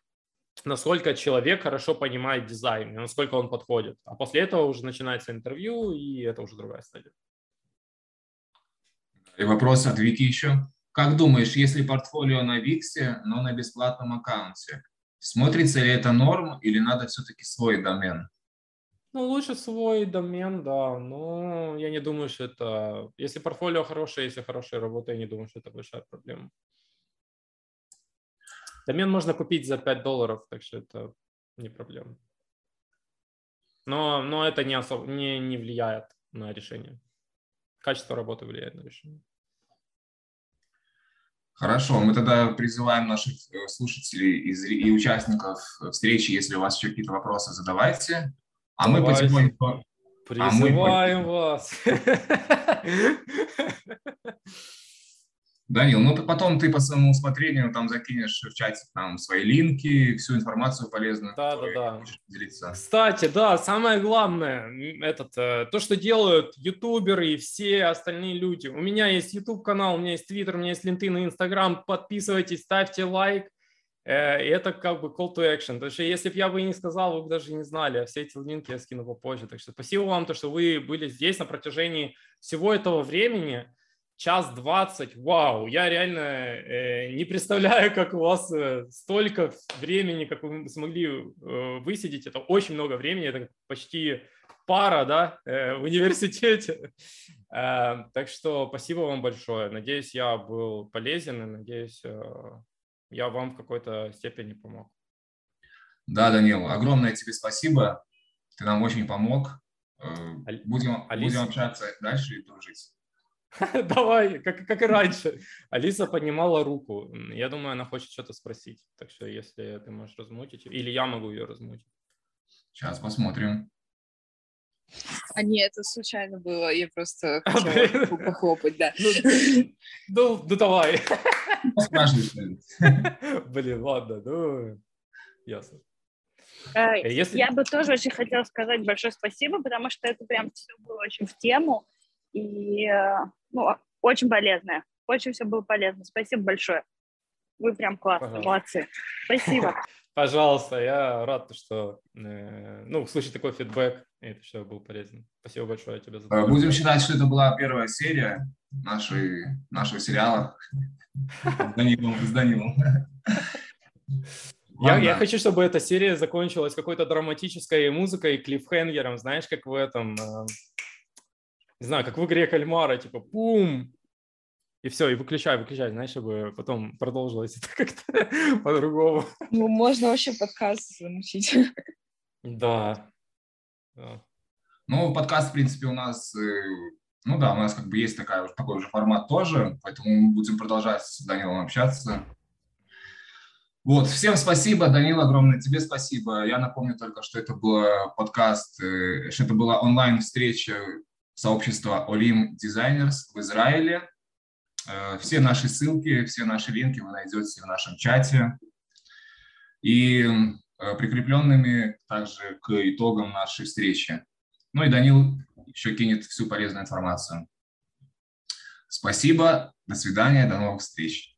насколько человек хорошо понимает дизайн, насколько он подходит. А после этого уже начинается интервью, и это уже другая стадия. И вопрос от Вики еще. Как думаешь, если портфолио на Виксе, но на бесплатном аккаунте, смотрится ли это норм или надо все-таки свой домен? Ну, лучше свой домен, да, но я не думаю, что это... Если портфолио хорошее, если хорошая работа, я не думаю, что это большая проблема. Домен можно купить за 5 долларов, так что это не проблема. Но, но это не, особо, не, не влияет на решение. Качество работы влияет на решение. Хорошо, мы тогда призываем наших э, слушателей и участников встречи, если у вас еще какие-то вопросы, задавайте. А Давайте. мы потихоньку... Призываем а мы... вас. Данил, ну потом ты по своему усмотрению там закинешь в чате там свои линки, всю информацию полезную. Да, да, да. Делиться. Кстати, да, самое главное, этот, э, то, что делают ютуберы и все остальные люди. У меня есть YouTube канал, у меня есть Twitter, у меня есть LinkedIn и Instagram. Подписывайтесь, ставьте лайк. Э, это как бы call to action. Потому что если бы я бы не сказал, вы бы даже не знали. А все эти линки я скину попозже. Так что спасибо вам, то, что вы были здесь на протяжении всего этого времени час двадцать, вау, я реально э, не представляю, как у вас э, столько времени, как вы смогли э, высидеть, это очень много времени, это почти пара, да, э, в университете. Э, так что спасибо вам большое, надеюсь, я был полезен и надеюсь, э, я вам в какой-то степени помог. Да, Данил, огромное тебе спасибо, ты нам очень помог. Э, будем, будем общаться дальше и дружить. Давай, как, как и раньше. Алиса поднимала руку. Я думаю, она хочет что-то спросить. Так что если ты можешь размутить, или я могу ее размутить. Сейчас посмотрим. А нет, это случайно было. Я просто а, хотела похлопать, да. Ну, ну, ну давай. Спрашивай. Блин, ладно, ну, ясно. Э, если... Я бы тоже очень хотела сказать большое спасибо, потому что это прям все было очень в тему и э, ну, очень полезное. Очень все было полезно. Спасибо большое. Вы прям классные, молодцы. Спасибо. Пожалуйста, я рад, что э, ну, услышать такой фидбэк, и это что был полезен. Спасибо большое тебе за это. Будем считать, что это была первая серия нашей, нашего сериала с Данилом. С Данилом. Я, я хочу, чтобы эта серия закончилась какой-то драматической музыкой, клиффхенгером, знаешь, как в этом, э, не знаю, как в игре кальмара, типа пум, и все, и выключай, выключай, знаешь, чтобы потом продолжилось это как-то по-другому. Ну, можно вообще подкаст замучить. Да. да. Ну, подкаст, в принципе, у нас, э, ну да, у нас как бы есть такая, такой же формат тоже, поэтому мы будем продолжать с Данилом общаться. Вот, всем спасибо, Данил, огромное тебе спасибо. Я напомню только, что это был подкаст, э, что это была онлайн-встреча сообщества Olim Designers в Израиле. Э, все наши ссылки, все наши линки вы найдете в нашем чате. И э, прикрепленными также к итогам нашей встречи. Ну и Данил еще кинет всю полезную информацию. Спасибо, до свидания, до новых встреч.